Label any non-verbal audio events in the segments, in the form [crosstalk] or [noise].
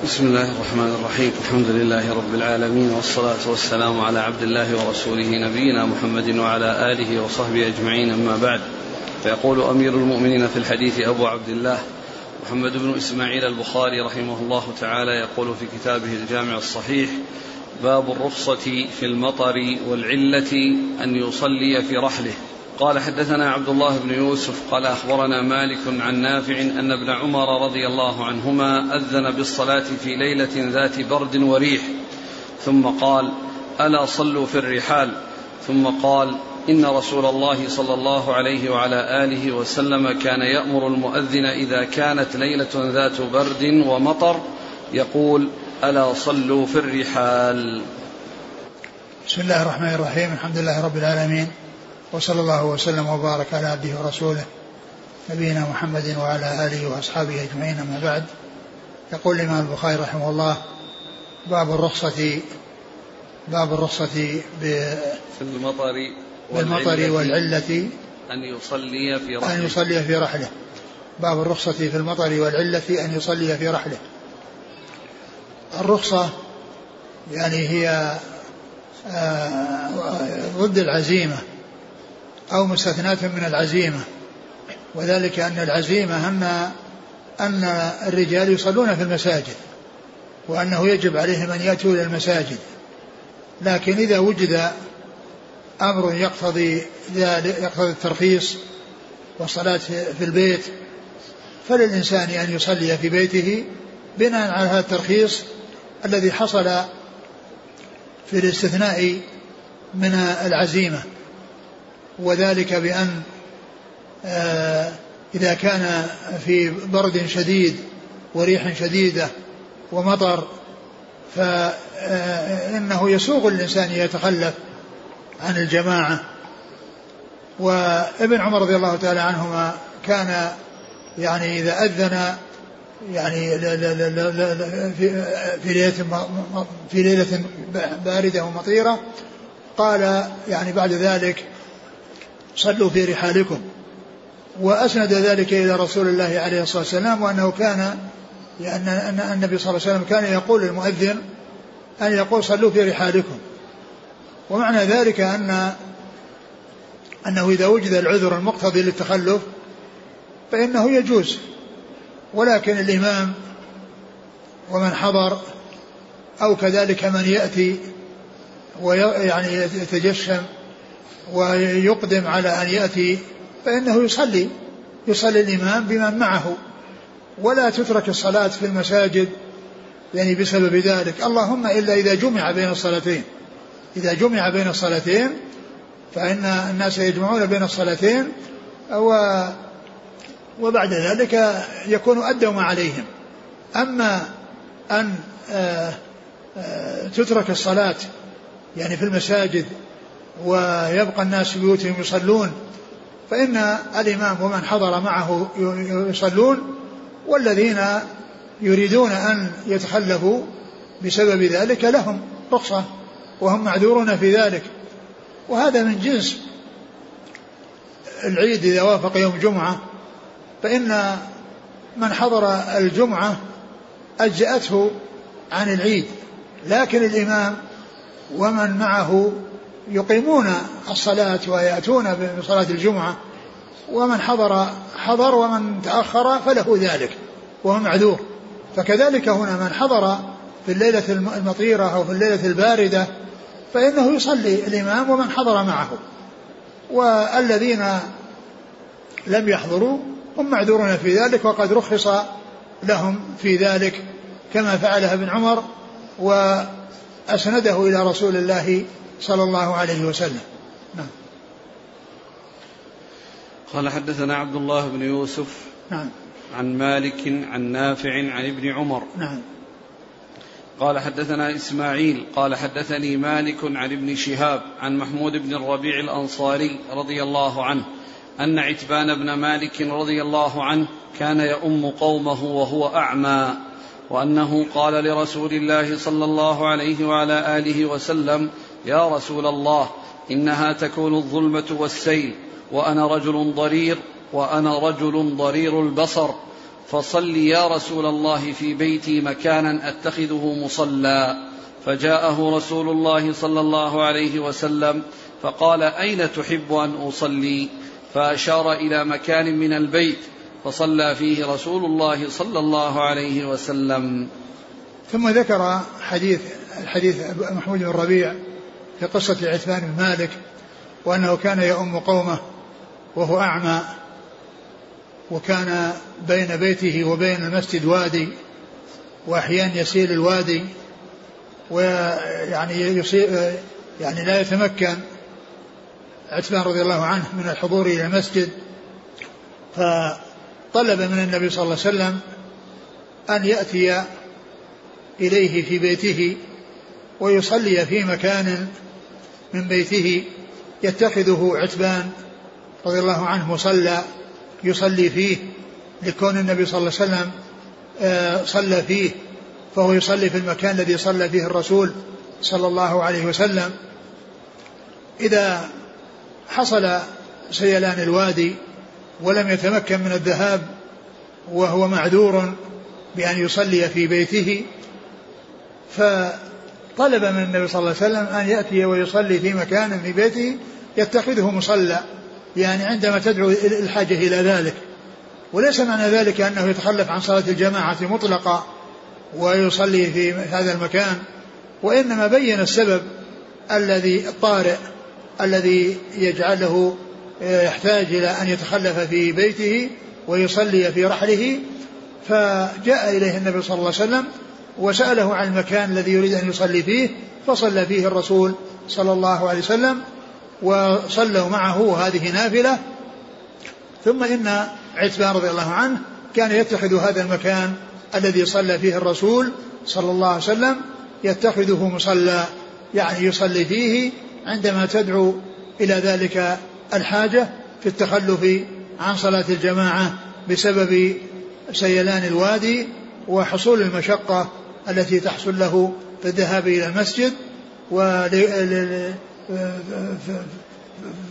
بسم الله الرحمن الرحيم. الحمد لله رب العالمين والصلاة والسلام على عبد الله ورسوله نبينا محمد وعلى آله وصحبه أجمعين. أما بعد فيقول أمير المؤمنين في الحديث أبو عبد الله محمد بن إسماعيل البخاري رحمه الله تعالى يقول في كتابه الجامع الصحيح باب الرخصة في المطر والعلة أن يصلي في رحله. قال حدثنا عبد الله بن يوسف قال أخبرنا مالك عن نافع أن ابن عمر رضي الله عنهما أذن بالصلاة في ليلة ذات برد وريح ثم قال ألا صلوا في الرحال؟ ثم قال إن رسول الله صلى الله عليه وعلى آله وسلم كان يأمر المؤذن إذا كانت ليلة ذات برد ومطر يقول ألا صلوا في الرحال؟ بسم الله الرحمن الرحيم الحمد لله رب العالمين. وصلى الله وسلم وبارك على عبده ورسوله نبينا محمد وعلى آله وأصحابه أجمعين أما بعد. يقول الإمام البخاري رحمه الله باب الرخصة باب الرخصة في المطر بالمطر والعلة. أن يصلي في رحله. أن يصلي في رحله. باب الرخصة في المطر والعلة أن يصلي في رحله. الرخصة يعني هي آه، ضد العزيمة. أو مستثناة من العزيمة. وذلك أن العزيمة أن أن الرجال يصلون في المساجد وأنه يجب عليهم أن يأتوا إلى المساجد. لكن إذا وجد أمر يقتضي يقتضي الترخيص والصلاة في البيت فللإنسان أن يصلي في بيته بناء على هذا الترخيص الذي حصل في الاستثناء من العزيمة. وذلك بأن آه، إذا كان في برد شديد وريح شديدة ومطر فإنه يسوغ الإنسان يتخلف عن الجماعة. وابن عمر رضي الله تعالى عنهما كان يعني إذا أذن يعني في ليلة في ليلة باردة ومطيرة قال يعني بعد ذلك صلوا في رحالكم. وأسند ذلك إلى رسول الله عليه الصلاة والسلام وأنه كان لأن أن النبي صلى الله عليه وسلم كان يقول للمؤذن أن يقول صلوا في رحالكم. ومعنى ذلك أن أنه إذا وجد العذر المقتضي للتخلف فإنه يجوز. ولكن الإمام ومن حضر أو كذلك من يأتي ويعني يتجشم ويقدم على أن يأتي فإنه يصلي يصلي الإمام بمن معه ولا تترك الصلاة في المساجد يعني بسبب ذلك. اللهم إلا إذا جمع بين الصلاتين إذا جمع بين الصلاتين فإن الناس يجمعون بين الصلاتين و وبعد ذلك يكون أدوا ما عليهم. أما أن آه، آه، تترك الصلاة يعني في المساجد ويبقى الناس في بيوتهم يصلون فإن الإمام ومن حضر معه يصلون والذين يريدون أن يتخلفوا بسبب ذلك لهم رخصة وهم معذورون في ذلك. وهذا من جنس العيد إذا وافق يوم جمعة. فإن من حضر الجمعة أجزأته عن العيد لكن الإمام ومن معه يقيمون الصلاة ويأتون بصلاة الجمعة ومن حضر حضر ومن تأخر فله ذلك وهو معذور. فكذلك هنا من حضر في الليلة المطيرة أو في الليلة الباردة فإنه يصلي الإمام ومن حضر معه. والذين لم يحضروا هم معذورون في ذلك وقد رخص لهم في ذلك كما فعلها ابن عمر وأسنده إلى رسول الله صلى الله عليه وسلم. نعم. قال حدثنا عبد الله بن يوسف نعم. عن مالك عن نافع عن ابن عمر. نعم. قال حدثنا إسماعيل قال حدثني مالك عن ابن شهاب عن محمود بن الربيع الأنصاري رضي الله عنه أن عتبان بن مالك رضي الله عنه كان يؤم قومه وهو أعمى وأنه قال لرسول الله صلى الله عليه وعلى آله وسلم يا رسول الله إنها تكون الظلمة والسيل وأنا رجل ضرير وأنا رجل ضرير البصر. فصل يا رسول الله في بيتي مكانا أتخذه مصلى. فجاءه رسول الله صلى الله عليه وسلم فقال أين تحب أن أصلي؟ فأشار إلى مكان من البيت فصلى فيه رسول الله صلى الله عليه وسلم. ثم ذكر حديث الحديث محمود بن ربيع في قصة عثمان بن مالك وأنه كان يؤم قومه وهو أعمى وكان بين بيته وبين المسجد وادي وأحيانا يسيل الوادي ويعني يصيب يعني لا يتمكن. عثمان رضي الله عنه من الحضور إلى المسجد فطلب من النبي صلى الله عليه وسلم أن يأتي إليه في بيته ويصلي في مكان من بيته يتخذه عتبان رضي الله عنه مصلى يصلي فيه لكون النبي صلى الله عليه وسلم آه، صلى فيه فهو يصلي في المكان الذي صلى فيه الرسول صلى الله عليه وسلم. إذا حصل سيلان الوادي ولم يتمكن من الذهاب وهو معذور بأن يصلي في بيته فطلب من النبي صلى الله عليه وسلم أن يأتي ويصلي في مكان في بيته يتخذه مصلى يعني عندما تدعو الحاجة إلى ذلك. وليس معنى ذلك أنه يتخلف عن صلاة الجماعة مطلقة ويصلي في هذا المكان وإنما بين السبب الذي الطارئ الذي يجعله يحتاج إلى أن يتخلف في بيته ويصلي في رحله. فجاء إليه النبي صلى الله عليه وسلم وسأله عن المكان الذي يريد أن يصلي فيه فصلى فيه الرسول صلى الله عليه وسلم وصلوا معه هذه نافلة. ثم إن عتبان رضي الله عنه كان يتخذ هذا المكان الذي صلى فيه الرسول صلى الله عليه وسلم يتخذه مصلى يعني يصلي فيه عندما تدعو إلى ذلك الحاجة في التخلف عن صلاة الجماعة بسبب سيلان الوادي وحصول المشقة التي تحصل له في الذهاب إلى المسجد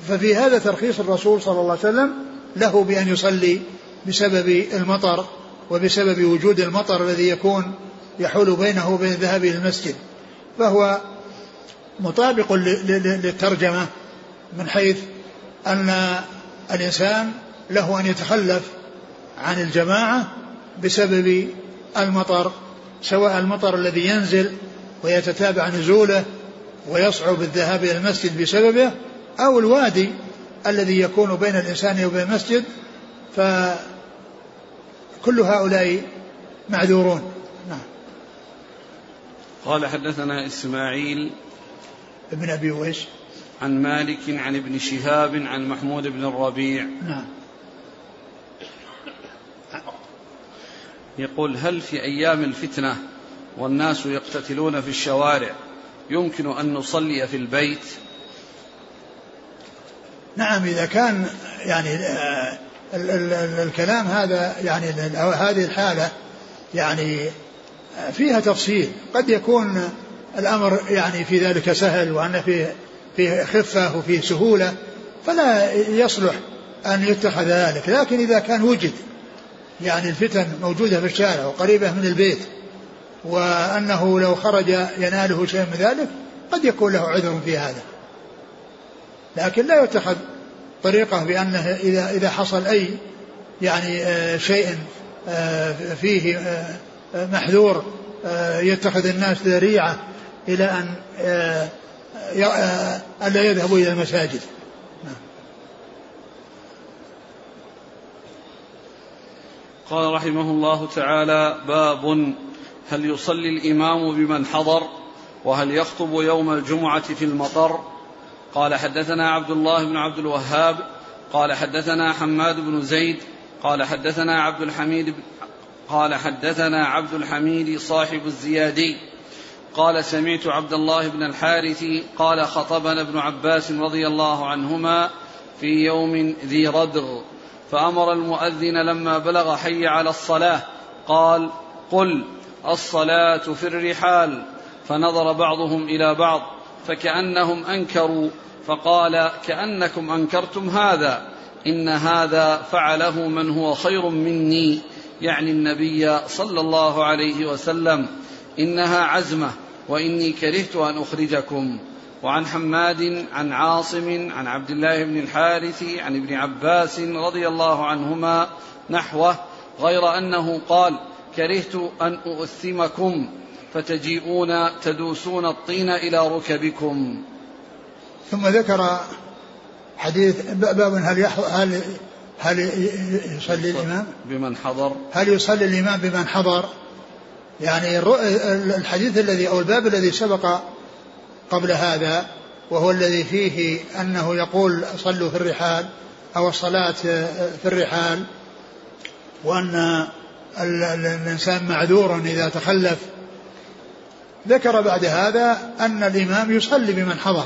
ففي هذا ترخيص الرسول صلى الله عليه وسلم له بأن يصلي بسبب المطر وبسبب وجود المطر الذي يكون يحول بينه وبين الذهاب إلى المسجد. فهو مطابق للترجمة من حيث أن الإنسان له أن يتخلف عن الجماعة بسبب المطر سواء المطر الذي ينزل ويتتابع نزوله ويصعب الذهاب إلى المسجد بسببه أو الوادي الذي يكون بين الإنسان وبين المسجد فكل هؤلاء معذورون. نعم. قال حدثنا إسماعيل ابن أبي ويش. عن مالك عن ابن شهاب عن محمود بن الربيع نعم. يقول هل في أيام الفتنة والناس يقتتلون في الشوارع يمكن أن نصلي في البيت؟ نعم إذا كان يعني آه، الكلام هذا يعني هذه الحالة يعني آه، فيها تفصيل. قد يكون الأمر يعني في ذلك سهل وأن فيه فيه خفة وفيه سهولة فلا يصلح أن يتخذ ذلك. لكن إذا كان وجد يعني الفتن موجودة في الشارع وقريبة من البيت وأنه لو خرج يناله شيء من ذلك قد يكون له عذر في هذا. لكن لا يتخذ طريقة بأنه إذا إذا حصل أي يعني آه، شيء آه، فيه آه، محذور يتخذ الناس ذريعة إلى أن ألا يذهبوا إلى المساجد. قال رحمه الله تعالى باب هل يصلي الإمام بمن حضر وهل يخطب يوم الجمعة في المطر؟ قال حدثنا عبد الله بن عبد الوهاب قال حدثنا حماد بن زيد قال حدثنا عبد الحميد بن قال حدثنا عبد الحميد صاحب الزيادي قال سمعت عبد الله بن الحارث قال خطبنا ابن عباس رضي الله عنهما في يوم ذي ردغ فأمر المؤذن لما بلغ حي على الصلاة قال قل الصلاة في الرحال. فنظر بعضهم إلى بعض فكأنهم أنكروا فقال كأنكم أنكرتم هذا إن هذا فعله من هو خير مني. يعني النبي صلى الله عليه وسلم إنها عزمة وإني كرهت أن أخرجكم. وعن حماد عن عاصم عن عبد الله بن الحارث عن ابن عباس رضي الله عنهما نحوه غير أنه قال كرهت أن أؤثمكم فتجيئون تدوسون الطين إلى ركبكم. ثم ذكر حديث باب هل هل هل يصلي الإمام؟ بمن حضر. هل يصلي الإمام بمن حضر؟ يعني الحديث الذي أو الباب الذي سبق قبل هذا وهو الذي فيه أنه يقول صلوا في الرحال أو الصلاة في الرحال وأن الإنسان معذور إذا تخلف. ذكر بعد هذا أن الإمام يصلي بمن حضر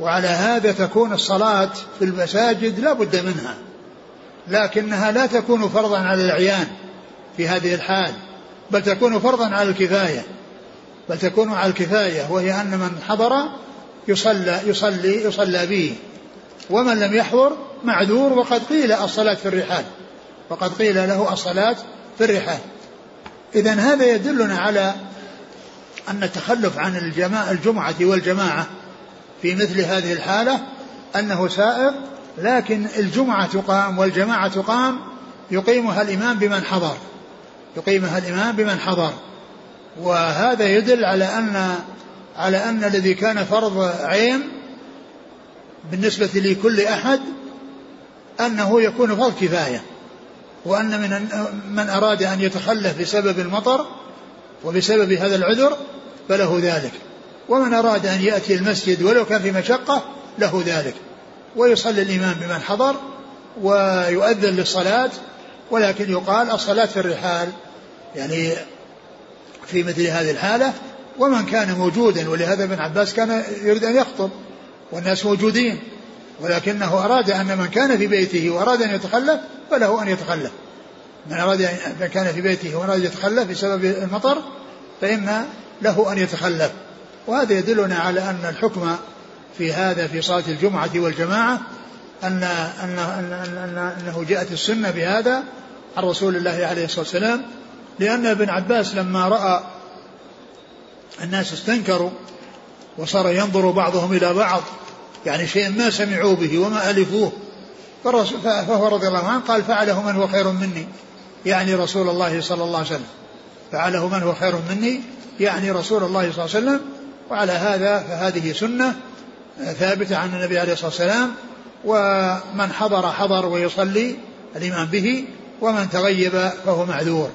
وعلى هذا تكون الصلاة في المساجد لا بد منها لكنها لا تكون فرضا على العيان في هذه الحال بل تكون فرضا على الكفاية. بل تكون على الكفاية وهي أن من حضر يصلى يصلي يصلى به. ومن لم يحضر معذور وقد قيل الصلاة في الرحال. وقد قيل له الصلاة في الرحال. إذا هذا يدلنا على أن التخلف عن الجماعة الجمعة والجماعة في مثل هذه الحالة أنه سائر لكن الجمعة تقام والجماعة تقام يقيمها الإمام بمن حضر. يقيمها الإمام بمن حضر. وهذا يدل على أن على أن الذي كان فرض عين بالنسبة لكل أحد أنه يكون فرض كفاية وأن من من أراد أن يتخلف بسبب المطر وبسبب هذا العذر فله ذلك ومن أراد أن يأتي المسجد ولو كان في مشقة له ذلك ويصلي الإمام بمن حضر ويؤذن للصلاة ولكن يقال الصلاة في الرحال يعني في مثل هذه الحالة ومن كان موجودا ولهذا ابن عباس كان يريد أن يخطب والناس موجودين ولكنه أراد أن من كان في بيته وأراد أن يتخلف فله أن يتخلف. من أراد من كان في بيته وأراد أن يتخلف بسبب المطر فإن له أن يتخلف. وهذا يدلنا على أن الحكم في هذا في صلاة الجمعة والجماعة أن أن أن أنه جاءت السنة بهذا عن رسول الله عليه الصلاة والسلام لأن ابن عباس لما رأى الناس استنكروا وصار ينظر بعضهم إلى بعض يعني شيء ما سمعوا به وما ألفوه فهو رضي الله عنه قال فعله من هو خير مني؟ يعني رسول الله صلى الله عليه وسلم. فعله من هو خير مني؟ يعني رسول الله صلى الله عليه وسلم. وعلى هذا فهذه سنة ثابتة عن النبي عليه الصلاة والسلام. ومن حضر حضر ويصلي الإمام به ومن تغيب فهو معذور.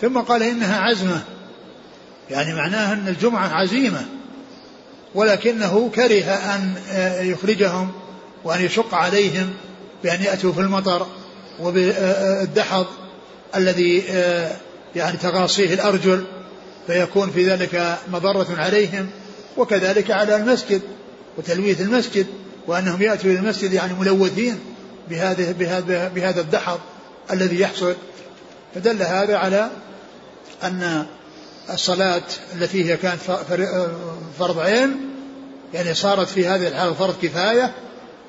ثم قال إنها عزمة. يعني معناها أن الجمعة عزيمة ولكنه كره أن يخرجهم وأن يشق عليهم بأن يأتوا في المطر وبالدحض الذي يعني تغاصيه الأرجل فيكون في ذلك مضرة عليهم وكذلك على المسجد وتلويث المسجد وأنهم يأتوا إلى المسجد يعني ملوثين بهذا بهذا بهذا الدحض الذي يحصل. فدل هذا على أن الصلاة التي هي كانت فرض عين يعني صارت في هذه الحالة فرض كفاية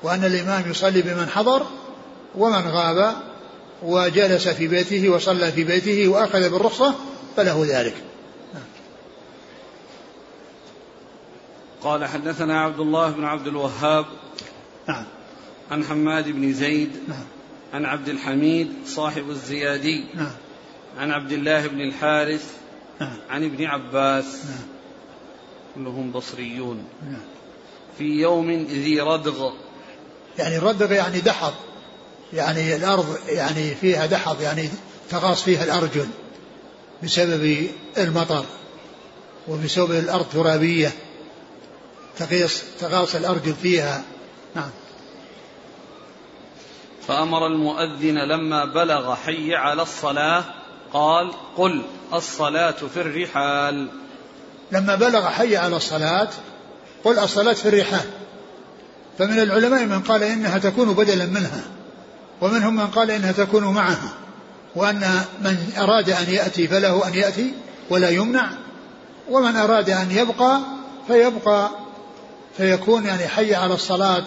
وأن الإمام يصلي بمن حضر ومن غاب وجلس في بيته وصلى في بيته وأخذ بالرخصة فله ذلك. قال حدثنا عبد الله بن عبد الوهاب نعم. عن حماد بن زيد نعم. عن عبد الحميد صاحب الزيادي نعم. عن عبد الله بن الحارث نعم. عن ابن عباس نعم. كلهم بصريون. نعم. في يوم ذي ردغ يعني الردغ يعني دحض يعني الأرض يعني فيها دحض يعني تغاص فيها الأرجل بسبب المطر وبسبب الأرض ترابية تغيص تغاص الأرجل فيها. نعم. فأمر المؤذن لما بلغ حي على الصلاة قال قل الصلاة في الرحال. لما بلغ حي على الصلاة قل الصلاة في الرحال. فمن العلماء من قال إنها تكون بدلا منها ومنهم من قال إنها تكون معها وأن من أراد أن يأتي فله أن يأتي ولا يمنع ومن أراد أن يبقى فيبقى فيكون يعني حي على الصلاة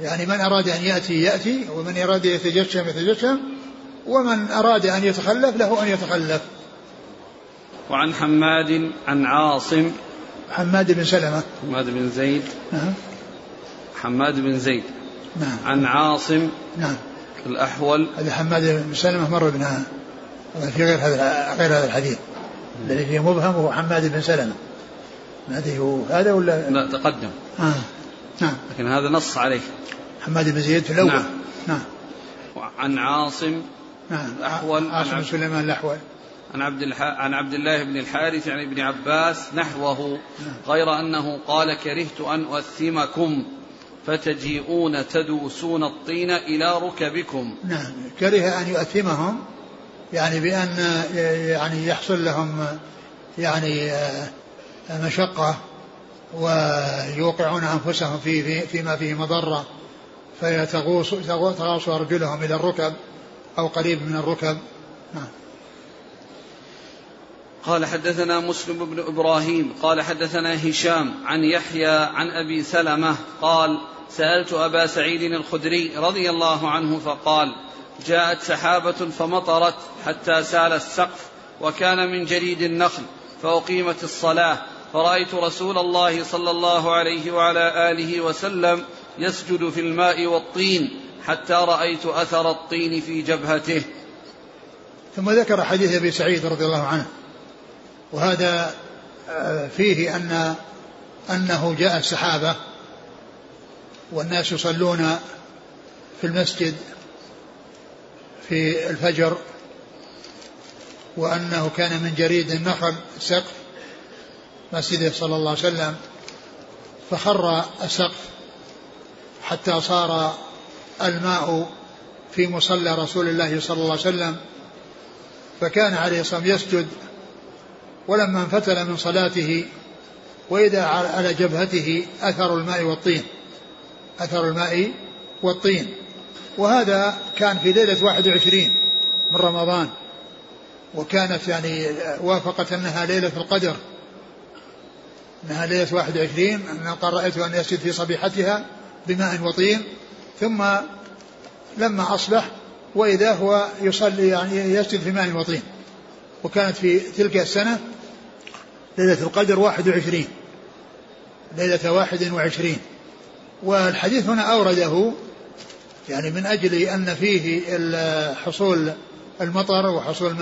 يعني من أراد أن يأتي يأتي ومن أراد يتجشم يتجشم ومن أراد أن يتخلف له أن يتخلف. وعن حماد عن عاصم. حماد بن سلمة. حماد بن زيد. نعم. حماد بن زيد. نعم. عن عاصم. نعم. الأحول. هذا حماد بن سلمة مر بنا. في غير هذا غير هذا الحديث. الذي فيه مبهم هو حماد بن سلمة. ما هو هذا ولا لا تقدم. آه. نعم. لكن هذا نص عليه. حماد بن زيد في الأول. نعم. نعم. عن عاصم نعم. الأحول عاصم بن سليمان الأحول. عن عبد الح... عن عبد الله بن الحارث عن ابن عباس نحوه غير أنه قال كرهت أن أؤثمكم فتجيئون تدوسون الطين إلى ركبكم. نعم. كره أن يؤثمهم يعني بأن يعني يحصل لهم يعني آه، مشقة. ويوقعون أنفسهم في, في فيما فيه مضرة فيتغوص تغاص أرجلهم إلى الركب أو قريب من الركب. نعم. قال حدثنا مسلم بن إبراهيم قال حدثنا هشام عن يحيى عن أبي سلمة قال سألت أبا سعيد الخدري رضي الله عنه فقال جاءت سحابة فمطرت حتى سال السقف وكان من جريد النخل فأقيمت الصلاة فرأيت رسول الله صلى الله عليه وعلى آله وسلم يسجد في الماء والطين حتى رأيت أثر الطين في جبهته. ثم ذكر حديث أبي سعيد رضي الله عنه. وهذا آه، فيه أن أنه جاء السحابه والناس يصلون في المسجد في الفجر وأنه كان من جريد النخل سقف مسجده صلى الله عليه وسلم فخر السقف حتى صار الماء في مصلى رسول الله صلى الله عليه وسلم. فكان عليه الصلاة والسلام يسجد ولما انفتل من صلاته وإذا على جبهته أثر الماء والطين أثر الماء والطين. وهذا كان في ليلة 21 من رمضان وكانت يعني وافقت أنها ليلة القدر. أنها ليلة 21 أن قال رأيت أن يسجد في صبيحتها بماء وطين ثم لما أصبح وإذا هو يصلي يعني يسجد في ماء وطين. وكانت في تلك السنة ليلة القدر واحد وعشرين. ليلة واحد وعشرين. والحديث هنا أورده يعني من أجل أن فيه حصول المطر وحصول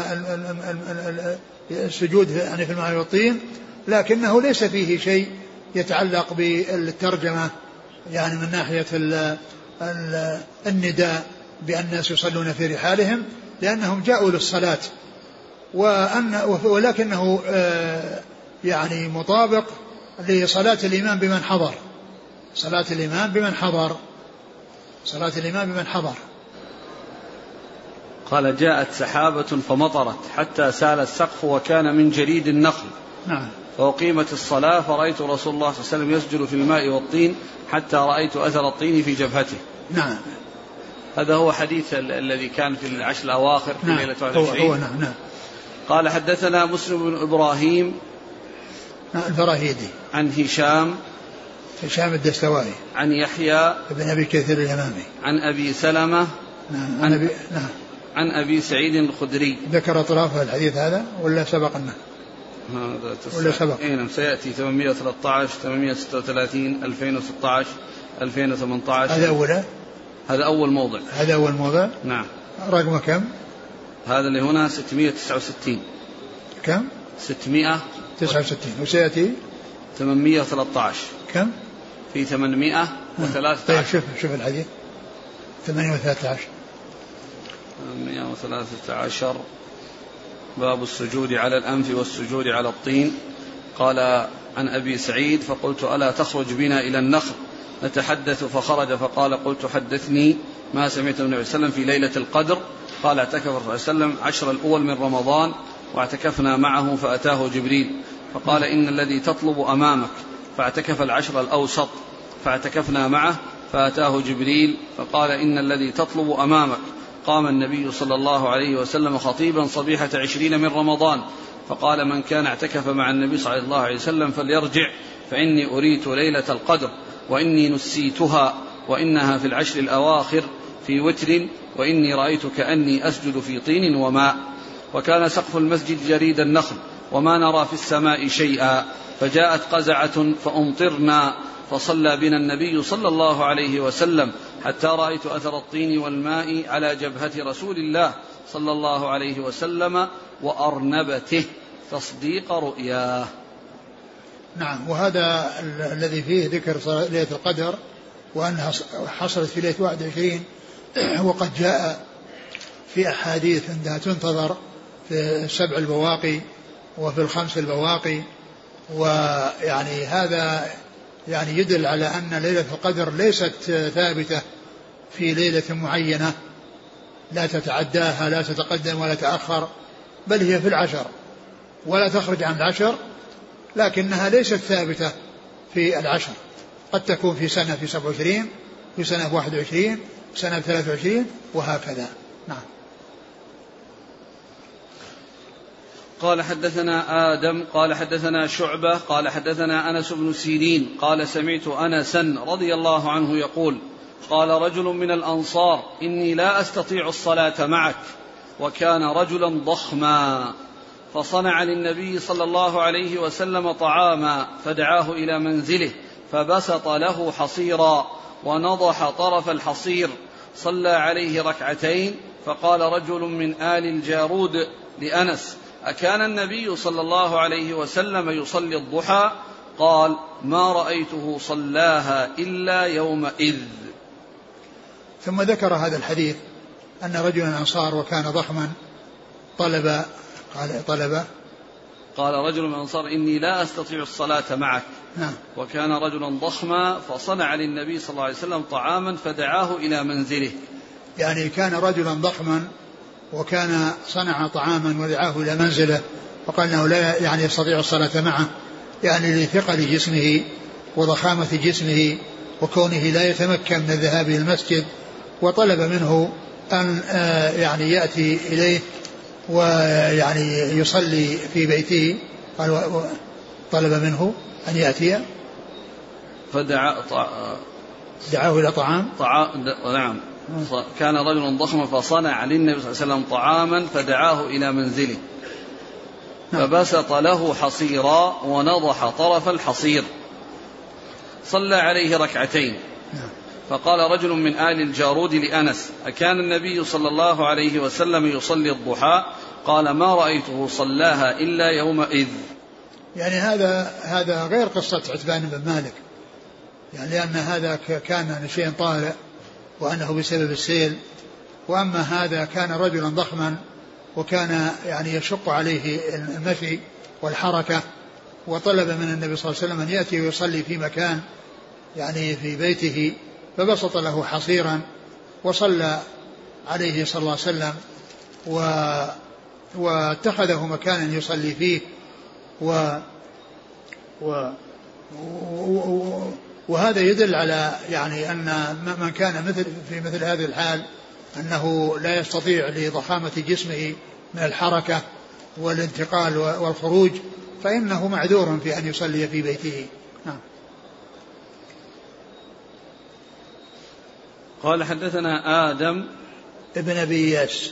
السجود يعني في الماء والطين لكنه ليس فيه شيء يتعلق بالترجمة يعني من ناحية النداء بأن الناس يصلون في رحالهم لأنهم جاءوا للصلاة. وأن ولكنه آه، يعني مطابق لصلاة الإمام بمن حضر. صلاة الإمام بمن حضر. صلاة الإمام بمن حضر. قال جاءت سحابة فمطرت حتى سال السقف وكان من جريد النخل. نعم. فأقيمت الصلاة فرأيت رسول الله صلى الله عليه وسلم يسجد في الماء والطين حتى رأيت أثر الطين في جبهته. نعم. هذا هو حديث الذي كان في العشر الأواخر في نعم. ليلة 21 هو, هو نعم نعم. قال حدثنا مسلم بن إبراهيم نعم الفراهيدي عن هشام هشام الدستوائي. عن يحيى بن أبي كثير اليمامي. عن أبي سلمة نعم عن ابي نعم. عن أبي سعيد الخدري. ذكر اطراف الحديث هذا ولا سبق أنه؟ هذا ولا سبق. اي نعم سيأتي 813 836 2016 2018 هذا أوله؟ هذا أول موضع. هذا أول موضع؟ نعم. رقم كم؟ هذا اللي هنا 669 كم؟ 669 وسيأتي؟ 813 كم؟ في 813 طيب شوف شوف الحديث. 813 813 باب السجود على الأنف والسجود على الطين. قال عن أبي سعيد فقلت ألا تخرج بنا إلى النخل؟ نتحدث فخرج فقال قلت حدثني ما سمعت النبي صلى الله عليه وسلم في ليلة القدر. قال اعتكف صلى الله عليه وسلم عشر الأول من رمضان واعتكفنا معه فأتاه جبريل. فقال إن الذي تطلب أمامك. فاعتكف العشر الأوسط. فاعتكفنا معه فأتاه جبريل. فقال إن الذي تطلب أمامك. قام النبي صلى الله عليه وسلم خطيبا صبيحة عشرين من رمضان فقال من كان اعتكف مع النبي صلى الله عليه وسلم فليرجع فإني أريت ليلة القدر وإني نسيتها وإنها في العشر الأواخر في وتر وإني رأيت كأني أسجد في طين وماء وكان سقف المسجد جريد النخل وما نرى في السماء شيئا فجاءت قزعة فأمطرنا فصلى بنا النبي صلى الله عليه وسلم حتى رأيت أثر الطين والماء على جبهة رسول الله صلى الله عليه وسلم وأرنبته تصديق رؤياه. نعم وهذا الذي فيه ذكر ليلة القدر وأنها حصلت في ليلة 21 [clears throat] وقد جاء في أحاديث أنها تنتظر في السبع البواقي وفي الخمس البواقي ويعني هذا يعني يدل على أن ليلة القدر ليست ثابتة في ليلة معينة. لا تتعداها لا تتقدم ولا تأخر بل هي في العشر ولا تخرج عن العشر لكنها ليست ثابتة في العشر. قد تكون في سنة في 27 في سنة 21 سنة 23 وهكذا. نعم. قال حدثنا آدم قال حدثنا شعبة قال حدثنا أنس بن سيرين قال سمعت أنسا رضي الله عنه يقول قال رجل من الأنصار إني لا أستطيع الصلاة معك. وكان رجلا ضخما فصنع للنبي صلى الله عليه وسلم طعاما فدعاه إلى منزله فبسط له حصيرا ونضح طرف الحصير صلى عليه ركعتين فقال رجل من آل الجارود لأنس أكان النبي صلى الله عليه وسلم يصلي الضحى؟ قال ما رأيته صلاها إلا يومئذ. ثم ذكر هذا الحديث أن رجلا أنصار وكان ضخما طلب قال طلب. قال رجل من الأنصار إني لا أستطيع الصلاة معك. نعم. وكان رجلا ضخما فصنع للنبي صلى الله عليه وسلم طعاما فدعاه إلى منزله. يعني كان رجلا ضخما وكان صنع طعاما ودعاه إلى منزله وقال أنه لا يعني يستطيع الصلاة معه يعني لثقل جسمه وضخامة جسمه وكونه لا يتمكن من الذهاب إلى المسجد وطلب منه أن آه، يعني يأتي إليه ويعني يصلي في بيته. قال طلب منه أن يأتي. فدعا دعاه إلى طعام. طعام نعم. كان رجل ضخما فصنع للنبي صلى الله عليه وسلم طعاما فدعاه إلى منزله. نعم. فبسط له حصيرا ونضح طرف الحصير. صلى عليه ركعتين. نعم. فقال رجل من آل الجارود لأنس أكان النبي صلى الله عليه وسلم يصلي الضحى؟ قال ما رأيته صلاها إلا يومئذ. يعني هذا هذا غير قصة عتبان بن مالك. يعني لأن هذا كان شيء طارئ. وأنه بسبب السيل وأما هذا كان رجلا ضخما وكان يعني يشق عليه المشي والحركة وطلب من النبي صلى الله عليه وسلم أن يأتي ويصلي في مكان يعني في بيته فبسط له حصيرا وصلى عليه صلى الله عليه وسلم و واتخذه مكانا يصلي فيه و, و وهذا يدل على يعني أن من كان مثل في مثل هذه الحال أنه لا يستطيع لضخامة جسمه من الحركة والانتقال والخروج فإنه معذور في أن يصلي في بيته. نعم. قال حدثنا آدم ابن أبي اياس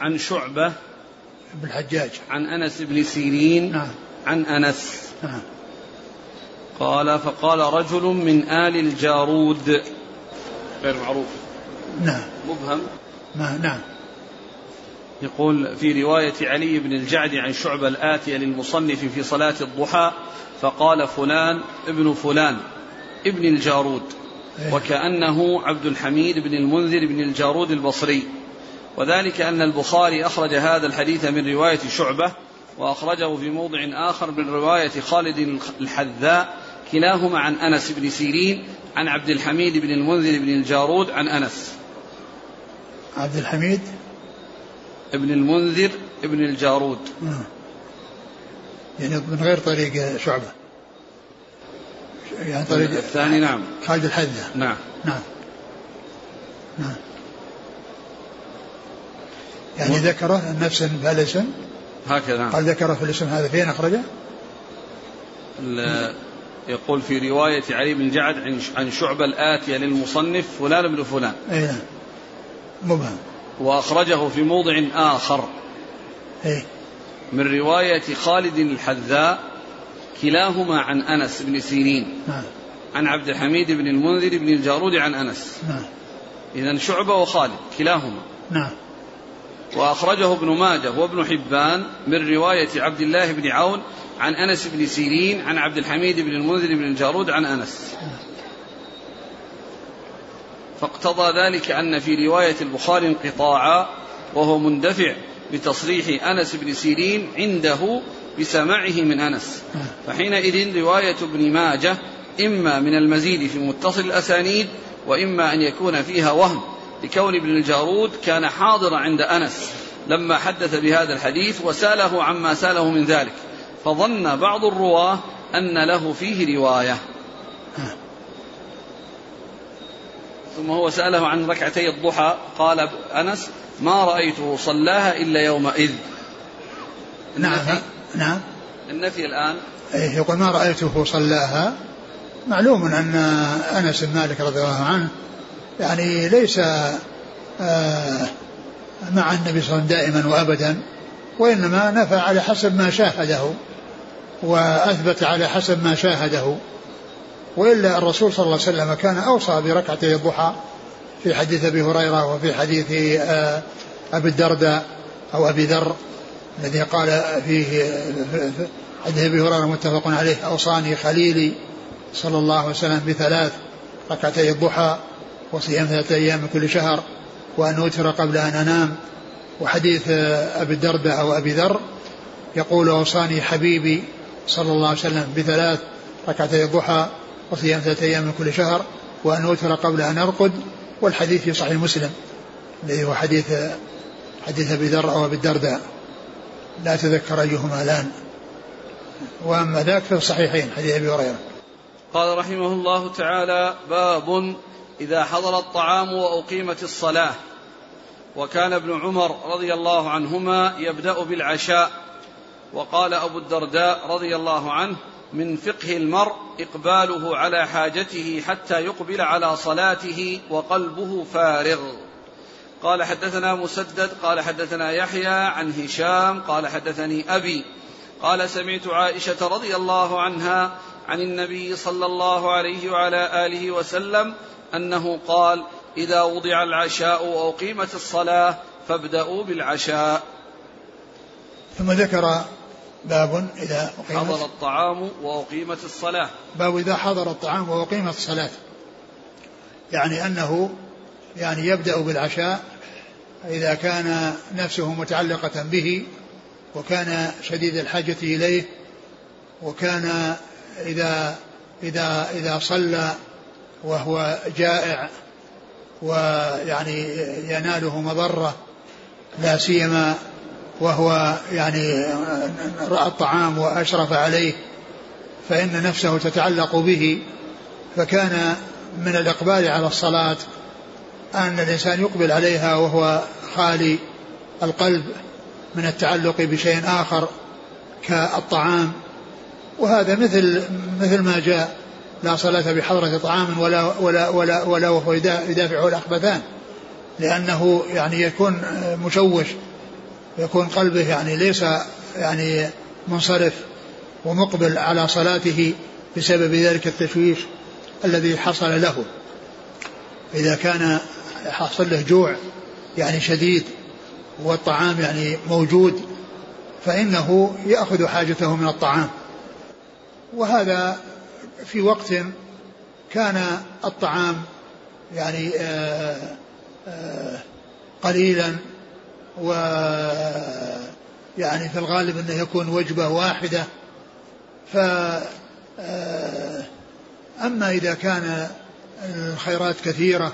عن شعبة بن الحجاج. عن أنس بن سيرين نعم. عن أنس. نعم. قال فقال رجل من آل الجارود. غير معروف. نعم. مبهم. ما نعم. يقول في رواية علي بن الجعد عن شعبة الآتية للمصنف في صلاة الضحى فقال فلان ابن فلان ابن الجارود. إيه. وكأنه عبد الحميد بن المنذر بن الجارود البصري. وذلك أن البخاري أخرج هذا الحديث من رواية شعبة وأخرجه في موضع آخر من رواية خالد الحذاء كلاهما عن أنس بن سيرين عن عبد الحميد بن المنذر بن الجارود عن أنس. عبد الحميد ابن المنذر ابن الجارود. آه. يعني من غير طريق شعبة. يعني طريق الثاني نعم. خالد الحذاء. نعم. نعم. نعم. يعني ذكره نفس بهذا هكذا نعم. قال ذكره في الاسم هذا فين أخرجه؟ يقول في رواية علي بن جعد عن شعبة الآتية للمصنف فلان بن فلان. أي نعم. مبهم. وأخرجه في موضع آخر. إيه؟ من رواية خالد الحذاء كلاهما عن أنس بن سيرين. نعم. عن عبد الحميد بن المنذر بن الجارود عن أنس. نعم. إذا شعبة وخالد كلاهما. نعم. وأخرجه ابن ماجه وابن حبان من رواية عبد الله بن عون عن أنس بن سيرين عن عبد الحميد بن المنذر بن الجارود عن أنس. فاقتضى ذلك أن في رواية البخاري انقطاعا وهو مندفع بتصريح أنس بن سيرين عنده بسماعه من أنس. فحينئذ رواية ابن ماجه إما من المزيد في متصل الأسانيد وإما أن يكون فيها وهم. لكون ابن الجارود كان حاضرا عند أنس لما حدث بهذا الحديث وسأله عما سأله من ذلك. فظن بعض الرواة أن له فيه رواية. ثم هو سأله عن ركعتي الضحى قال أنس ما رأيته صلاها إلا يومئذ. نعم نعم. النفي الآن. إيه يقول ما رأيته صلاها؟ معلوم أن أنس بن مالك رضي الله عنه يعني ليس آه مع النبي صلى الله عليه وسلم دائما وأبدا وإنما نفى على حسب ما شاهده وأثبت على حسب ما شاهده. وإلا الرسول صلى الله عليه وسلم كان أوصى بركعتي الضحى في حديث أبي هريرة وفي حديث آه، أبي الدرداء أو أبي ذر الذي قال فيه حديث أبي هريرة متفق عليه أوصاني خليلي صلى الله عليه وسلم بثلاث ركعتي الضحى. وصيام ثلاثة أيام من كل شهر وأن أوتر قبل أن أنام. وحديث أبي الدرداء أو أبي ذر يقول أوصاني حبيبي صلى الله عليه وسلم بثلاث ركعتي الضحى وصيام ثلاثة أيام من كل شهر وأن أوتر قبل أن أرقد. والحديث في صحيح مسلم الذي هو حديث حديث أبي ذر أو أبي الدرداء. لا أتذكر أيهما الآن. وأما ذاك في الصحيحين حديث أبي هريرة. قال رحمه الله تعالى باب إذا حضر الطعام وأقيمت الصلاة. وكان ابن عمر رضي الله عنهما يبدأ بالعشاء. وقال أبو الدرداء رضي الله عنه من فقه المرء إقباله على حاجته حتى يقبل على صلاته وقلبه فارغ. قال حدثنا مسدد قال حدثنا يحيى عن هشام قال حدثني أبي. قال سمعت عائشة رضي الله عنها عن النبي صلى الله عليه وعلى آله وسلم أنه قال إذا وضع العشاء وأقيمت الصلاة فابدأوا بالعشاء. ثم ذكر باب إذا أقيمت حضر الطعام وأقيمت الصلاة. باب إذا حضر الطعام وأقيمت الصلاة. يعني أنه يعني يبدأ بالعشاء إذا كان نفسه متعلقة به وكان شديد الحاجة إليه وكان إذا إذا إذا صلى وهو جائع ويعني يناله مضرة لا سيما وهو يعني رأى الطعام وأشرف عليه فإن نفسه تتعلق به فكان من الإقبال على الصلاة أن الإنسان يقبل عليها وهو خالي القلب من التعلق بشيء آخر كالطعام وهذا مثل مثل ما جاء لا صلاة بحضرة طعام ولا ولا ولا ولا وهو يدافعه الأخبثان لأنه يعني يكون مشوش يكون قلبه يعني ليس يعني منصرف ومقبل على صلاته بسبب ذلك التشويش الذي حصل له. إذا كان حصل له جوع يعني شديد والطعام يعني موجود فإنه يأخذ حاجته من الطعام. وهذا في وقت كان الطعام يعني آه، آه، قليلا و يعني في الغالب أنه يكون وجبة واحدة. ف آه، أما إذا كان الخيرات كثيرة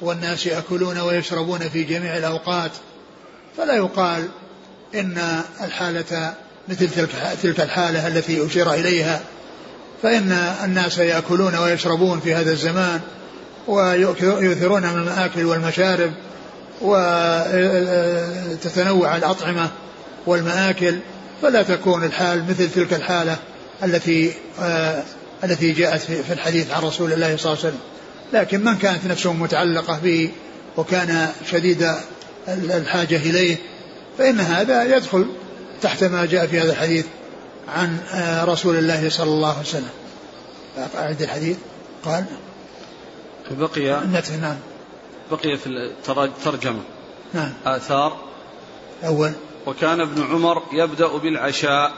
والناس يأكلون ويشربون في جميع الأوقات فلا يقال إن الحالة مثل تلك الحالة التي أشير إليها. فإن الناس يأكلون ويشربون في هذا الزمان ويؤثرون من المآكل والمشارب وتتنوع الأطعمة والمآكل فلا تكون الحال مثل تلك الحالة التي آه، التي جاءت في الحديث عن رسول الله صلى الله عليه وسلم. لكن من كانت نفسه متعلقة به وكان شديد الحاجة إليه فإن هذا يدخل تحت ما جاء في هذا الحديث. عن آه، رسول الله صلى الله عليه وسلم. أعد الحديث. قال بقي نعم. بقي في الترجمة نعم. آثار. أول. وكان ابن عمر يبدأ بالعشاء.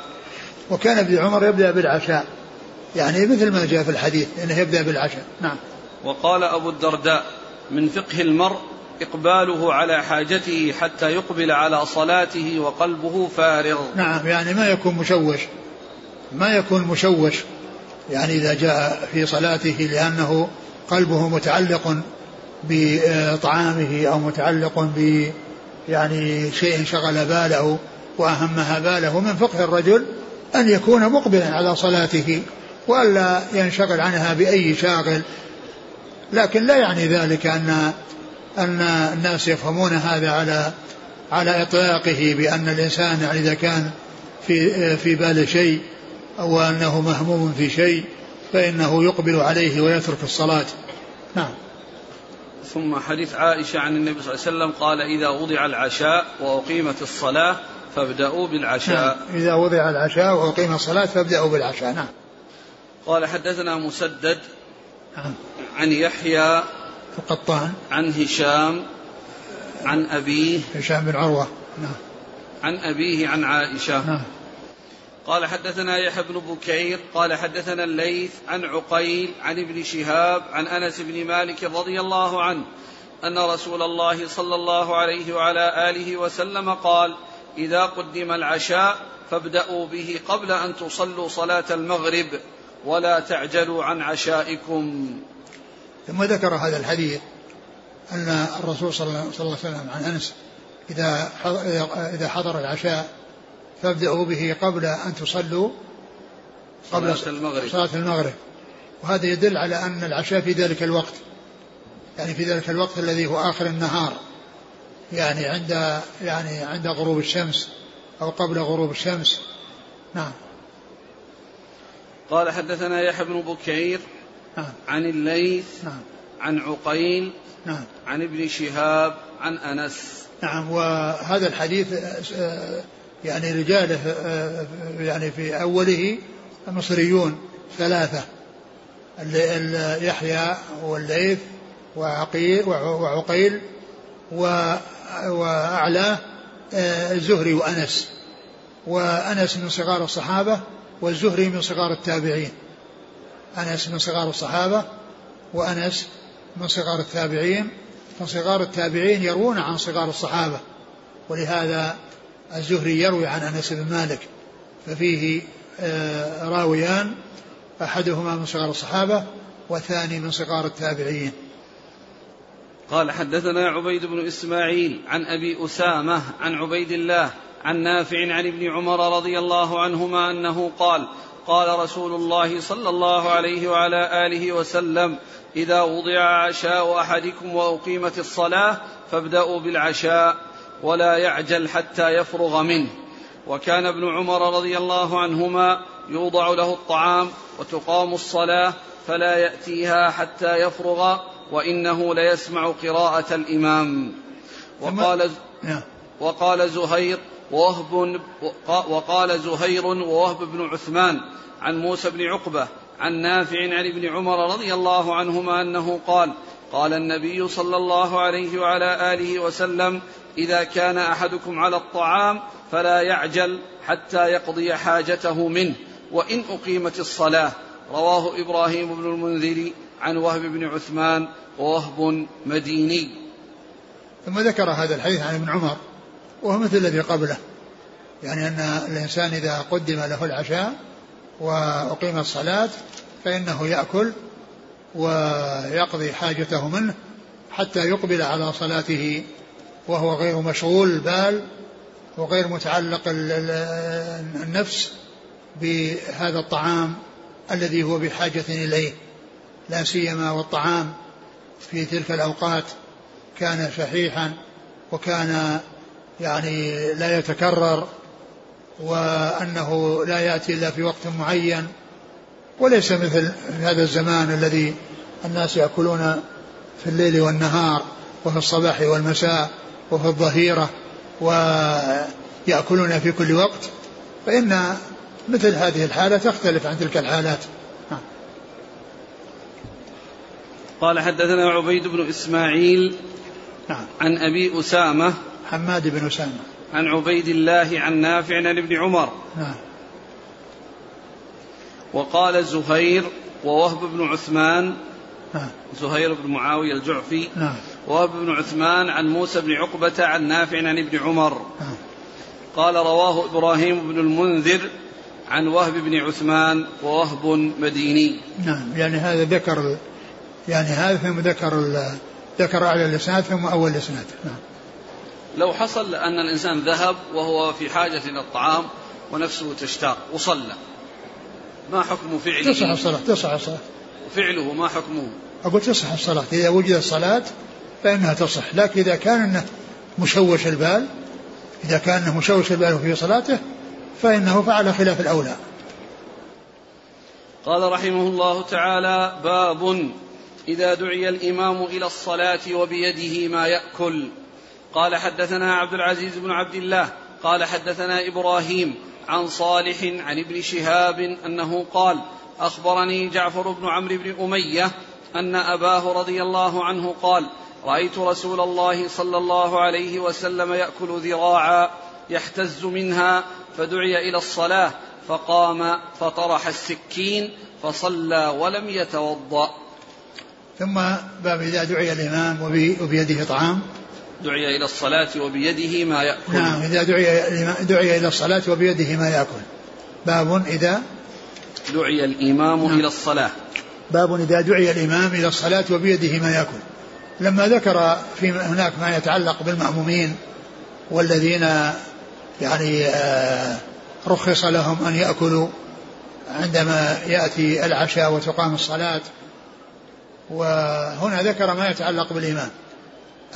وكان ابن عمر يبدأ بالعشاء. يعني مثل ما جاء في الحديث إنه يبدأ بالعشاء. نعم. وقال أبو الدرداء من فقه المرء إقباله على حاجته حتى يقبل على صلاته وقلبه فارغ. نعم يعني ما يكون مشوش ما يكون مشوش يعني إذا جاء في صلاته لأنه قلبه متعلق بطعامه أو متعلق ب يعني شيء شغل باله وأهمها باله من فقه الرجل أن يكون مقبلا على صلاته وألا ينشغل عنها بأي شاغل. لكن لا يعني ذلك أن أن الناس يفهمون هذا على على إطلاقه بأن الإنسان يعني إذا كان في في باله شيء أو أنه مهموم في شيء فإنه يقبل عليه ويترك الصلاة. نعم. ثم حديث عائشة عن النبي صلى الله عليه وسلم قال إذا وضع العشاء وأقيمت الصلاة فابدأوا بالعشاء. نعم. إذا وضع العشاء وأقيم الصلاة فابدأوا بالعشاء. نعم. قال حدثنا مسدد نعم. عن يحيى القطان. عن هشام عن أبيه. هشام بن عروة. نعم. عن أبيه عن عائشة. نعم. قال حدثنا يحيى بن بكير قال حدثنا الليث عن عقيل عن ابن شهاب عن أنس بن مالك رضي الله عنه أن رسول الله صلى الله عليه وعلى آله وسلم قال إذا قدم العشاء فابدأوا به قبل أن تصلوا صلاة المغرب ولا تعجلوا عن عشائكم. ثم ذكر هذا الحديث أن الرسول صلى الله عليه وسلم عن أنس إذا إذا حضر العشاء فابدأوا به قبل أن تصلوا قبل صلاة المغرب. صلاة المغرب. وهذا يدل على أن العشاء في ذلك الوقت يعني في ذلك الوقت الذي هو آخر النهار يعني عند يعني عند غروب الشمس أو قبل غروب الشمس. نعم. قال حدثنا يحيى بن بكير نعم. عن الليث نعم. عن عقيل نعم. عن ابن شهاب عن أنس. نعم وهذا الحديث آه، يعني رجاله آه، يعني في أوله مصريون ثلاثة. يحيى والليث وعقيل وعقيل واعلاه آه، الزهري وأنس. وأنس من صغار الصحابة والزهري من صغار التابعين. أنس من صغار الصحابة وأنس من صغار التابعين فصغار التابعين يروون عن صغار الصحابة ولهذا الزهري يروي عن أنس بن مالك ففيه آه، راويان أحدهما من صغار الصحابة والثاني من صغار التابعين. قال حدثنا عبيد بن إسماعيل عن أبي أسامة عن عبيد الله عن نافع عن ابن عمر رضي الله عنهما أنه قال قال رسول الله صلى الله عليه وعلى آله وسلم إذا وضع عشاء أحدكم وأقيمت الصلاة فابدأوا بالعشاء ولا يعجل حتى يفرغ منه وكان ابن عمر رضي الله عنهما يوضع له الطعام وتقام الصلاة فلا يأتيها حتى يفرغ وإنه ليسمع قراءة الإمام وقال نعم. وقال زهير ووهب وقال زهير ووهب بن عثمان عن موسى بن عقبة عن نافع عن ابن عمر رضي الله عنهما أنه قال قال النبي صلى الله عليه وعلى آله وسلم إذا كان أحدكم على الطعام فلا يعجل حتى يقضي حاجته منه وإن أقيمت الصلاة. رواه إبراهيم بن المنذر عن وهب بن عثمان ووهب مديني. ثم ذكر هذا الحديث عن ابن عمر. وهو مثل الذي قبله. يعني أن الإنسان إذا قدم له العشاء وأقيم الصلاة فإنه يأكل ويقضي حاجته منه حتى يقبل على صلاته وهو غير مشغول البال وغير متعلق النفس بهذا الطعام الذي هو بحاجة إليه. لا سيما والطعام في تلك الأوقات كان شحيحا وكان يعني لا يتكرر وأنه لا يأتي إلا في وقت معين وليس مثل هذا الزمان الذي الناس يأكلون في الليل والنهار وفي الصباح والمساء وفي الظهيرة ويأكلون في كل وقت فإن مثل هذه الحالة تختلف عن تلك الحالات. قال حدثنا عبيد بن إسماعيل نعم. عن أبي أسامة حماد بن أسامة. عن عبيد الله عن نافع عن ابن عمر. نعم. وقال زهير ووهب بن عثمان نعم. زهير بن معاوية الجعفي نعم. وهب بن عثمان عن موسى بن عقبة عن نافع عن ابن عمر. نعم. قال رواه إبراهيم بن المنذر عن وهب بن عثمان ووهب مديني. نعم. يعني هذا ذكر يعني هذا ثم ذكر ذكر أعلى الإسناد ثم أول الإسناد. نعم. لو حصل أن الإنسان ذهب وهو في حاجة إلى الطعام ونفسه تشتاق وصلى. ما حكم فعله؟ تصح الصلاة تصح الصلاة. فعله ما حكمه؟ أقول تصح الصلاة. إذا وجدت الصلاة فإنها تصح. لكن إذا كان مشوش البال إذا كان مشوش البال في صلاته فإنه فعل خلاف الأولى. قال رحمه الله تعالى باب إذا دعي الإمام إلى الصلاة وبيده ما يأكل. قال حدثنا عبد العزيز بن عبد الله قال حدثنا إبراهيم عن صالح عن ابن شهاب أنه قال أخبرني جعفر بن عمرو بن أمية أن أباه رضي الله عنه قال رأيت رسول الله صلى الله عليه وسلم يأكل ذراعا يحتز منها فدعي إلى الصلاة فقام فطرح السكين فصلى ولم يتوضأ. ثم باب إذا دعي الإمام وبي- وبيده طعام. دعي إلى الصلاة وبيده ما يأكل. نعم إذا دعي دعي إلى الصلاة وبيده ما يأكل. باب إذا دعي الإمام نعم. إلى الصلاة. باب إذا دعي الإمام إلى الصلاة وبيده ما يأكل. لما ذكر في هناك ما يتعلق بالمأمومين والذين يعني آه، رخص لهم أن يأكلوا عندما يأتي العشاء وتقام الصلاة وهنا ذكر ما يتعلق بالإمام.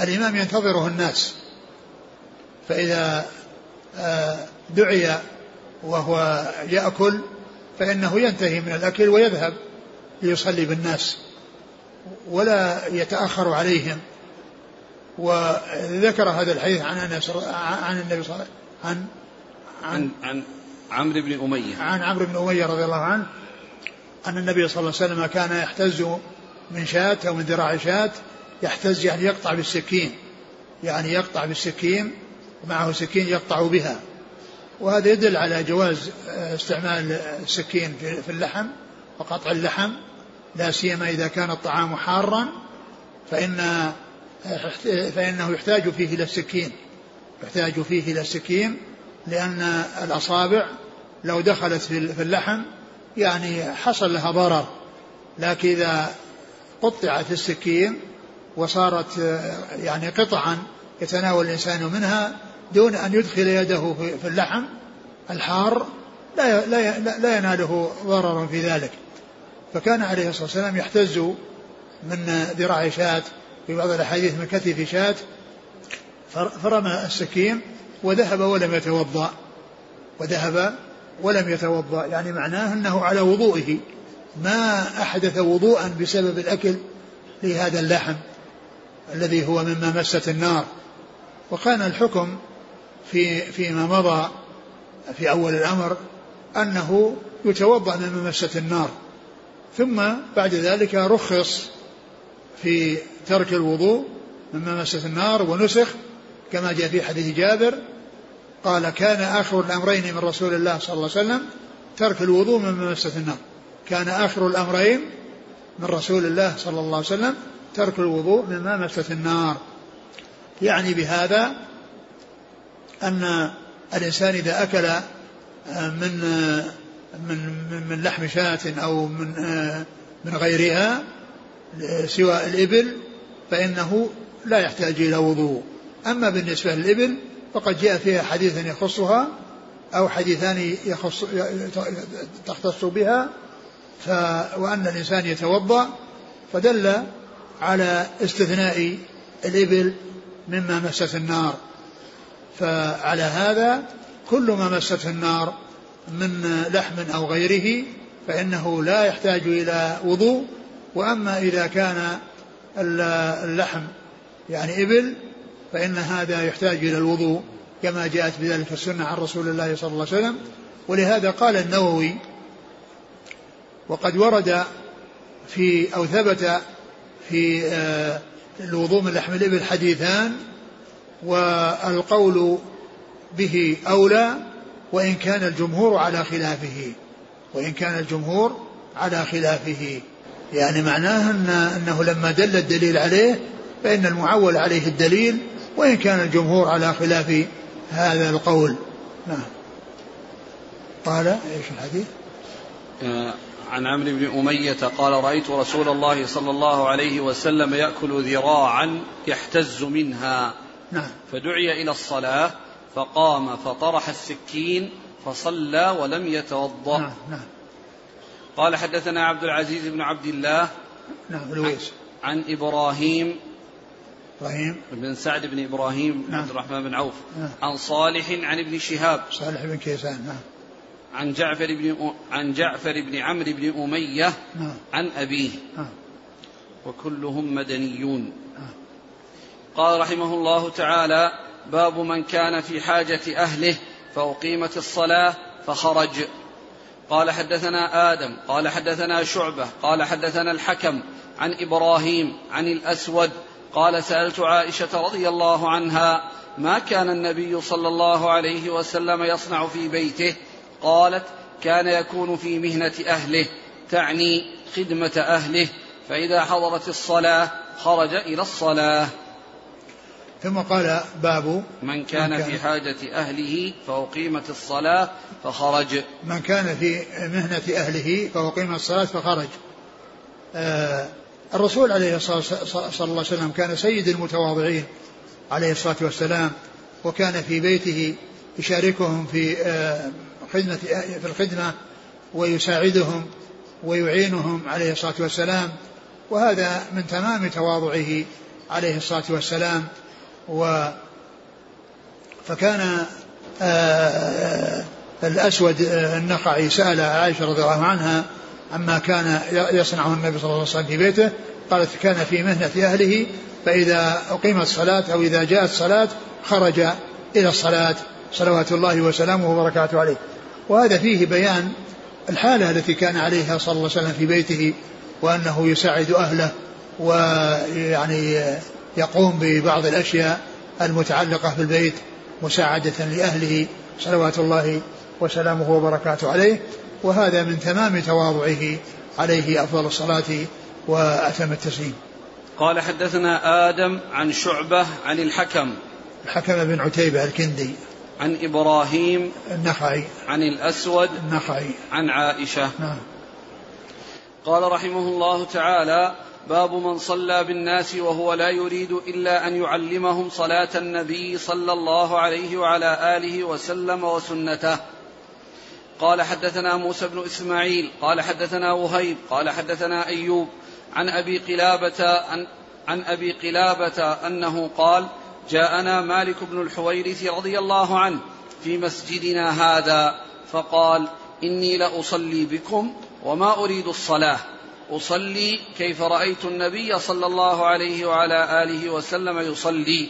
الإمام ينتظره الناس. فإذا آه، دعي وهو يأكل فإنه ينتهي من الأكل ويذهب ليصلي بالناس ولا يتأخر عليهم. وذكر هذا الحديث عن أنس عن النبي صلى الله عليه وسلم عن عن عن عمرو بن أمية. عن عمرو بن أمية رضي الله عنه أن النبي صلى الله عليه وسلم كان يحتز من شاة أو من ذراع شاة يحتز يعني يقطع بالسكين يعني يقطع بالسكين ومعه سكين يقطع بها. وهذا يدل على جواز استعمال السكين في اللحم وقطع اللحم لا سيما إذا كان الطعام حارا فإن فإنه يحتاج فيه إلى السكين يحتاج فيه إلى السكين لأن الأصابع لو دخلت في اللحم يعني حصل لها ضرر. لكن إذا قطعت السكين وصارت يعني قطعا يتناول الإنسان منها دون أن يدخل يده في اللحم الحار لا لا لا يناله ضرر في ذلك. فكان عليه الصلاة والسلام يحتز من ذراع شاة في بعض الأحاديث من كتف شاة فر- فرمى السكين وذهب ولم يتوضأ. وذهب ولم يتوضأ يعني معناه أنه على وضوئه. ما أحدث وضوءا بسبب الأكل لهذا اللحم. الذي هو مما مست النار. وكان الحكم في فيما مضى في أول الأمر أنه يتوضأ مما مست النار. ثم بعد ذلك رخص في ترك الوضوء مما مست النار ونسخ كما جاء في حديث جابر قال كان آخر الأمرين من رسول الله صلى الله عليه وسلم ترك الوضوء مما مست النار. كان آخر الأمرين من رسول الله صلى الله عليه وسلم ترك الوضوء مما مست النار. يعني بهذا أن الإنسان إذا أكل من من من, من لحم شاة أو من من غيرها سوى الإبل فإنه لا يحتاج إلى وضوء. أما بالنسبة للإبل فقد جاء فيها حديث يخصها أو حديثان يخص تختص بها ف وأن الإنسان يتوضأ فدل على استثناء الإبل مما مست النار. فعلى هذا كل ما مسته النار من لحم أو غيره فإنه لا يحتاج إلى وضوء. وأما إذا كان اللحم يعني إبل فإن هذا يحتاج إلى الوضوء كما جاءت بذلك السنة عن رسول الله صلى الله عليه وسلم. ولهذا قال النووي وقد ورد في أو ثبت في آه، الوضوء من لحم الإبل حديثان والقول به أولى وإن كان الجمهور على خلافه وإن كان الجمهور على خلافه. يعني معناه أن أنه لما دل الدليل عليه فإن المعول عليه الدليل وإن كان الجمهور على خلاف هذا القول. نعم. قال إيش الحديث؟ عن عمرو بن أمية قال رأيت رسول الله صلى الله عليه وسلم يأكل ذراعا يحتز منها. نعم. فدعي إلى الصلاة فقام فطرح السكين فصلى ولم يتوضأ. نعم نعم. قال حدثنا عبد العزيز بن عبد الله نعم لويس عن إبراهيم إبراهيم. بن سعد بن إبراهيم نعم. عبد الرحمن بن عوف نعم. عن صالح عن ابن شهاب. صالح بن كيسان نعم. عن جعفر بن عن جعفر بن عمرو بن أمية نعم. عن أبيه. نعم. وكلهم مدنيون. نعم. قال رحمه الله تعالى باب من كان في حاجة أهله فأقيمت الصلاة فخرج. قال حدثنا آدم قال حدثنا شعبة قال حدثنا الحكم عن إبراهيم عن الأسود. قال سألت عائشة رضي الله عنها ما كان النبي صلى الله عليه وسلم يصنع في بيته؟ قالت كان يكون في مهنة أهله تعني خدمة أهله فإذا حضرت الصلاة خرج إلى الصلاة. ثم قال باب من كان, من كان في حاجة أهله فأقيمت الصلاة فخرج. من كان في مهنة أهله فأقيم الصلاة فخرج. آه الرسول عليه الصلاة صلى الله عليه وسلم كان سيد المتواضعين عليه الصلاة والسلام وكان في بيته يشاركهم في آه خدمة في الخدمة ويساعدهم ويعينهم عليه الصلاة والسلام. وهذا من تمام تواضعه عليه الصلاة والسلام. و فكان آه الأسود النخعي سأل عائشة رضي الله عنها عما كان يصنعه النبي صلى الله عليه وسلم في بيته. قالت كان في مهنة أهله فإذا أقيمت الصلاة أو إذا جاءت الصلاة خرج إلى الصلاة. صلوات الله وسلامه وبركاته عليه. وهذا فيه بيان الحالة التي كان عليها صلى الله عليه وسلم في بيته وأنه يساعد أهله ويعني يقوم ببعض الأشياء المتعلقة في البيت مساعدة لأهله صلوات الله وسلامه وبركاته عليه وهذا من تمام تواضعه عليه أفضل الصلاة وأتم التسليم. قال حدثنا آدم عن شعبة عن الحكم. الحكم بن عتيبة الكندي. عن إبراهيم النخعي. عن الأسود النخعي. عن عائشة. نعم. قال رحمه الله تعالى باب من صلى بالناس وهو لا يريد إلا أن يعلمهم صلاة النبي صلى الله عليه وعلى آله وسلم وسنته. قال حدثنا موسى بن إسماعيل قال حدثنا وهيب قال حدثنا أيوب عن أبي قلابة عن, عن أبي قلابة أنه قال جاءنا مالك بن الحويرث رضي الله عنه في مسجدنا هذا فقال إني لأصلي بكم وما أريد الصلاة. أصلي كيف رأيت النبي صلى الله عليه وعلى آله وسلم يصلي.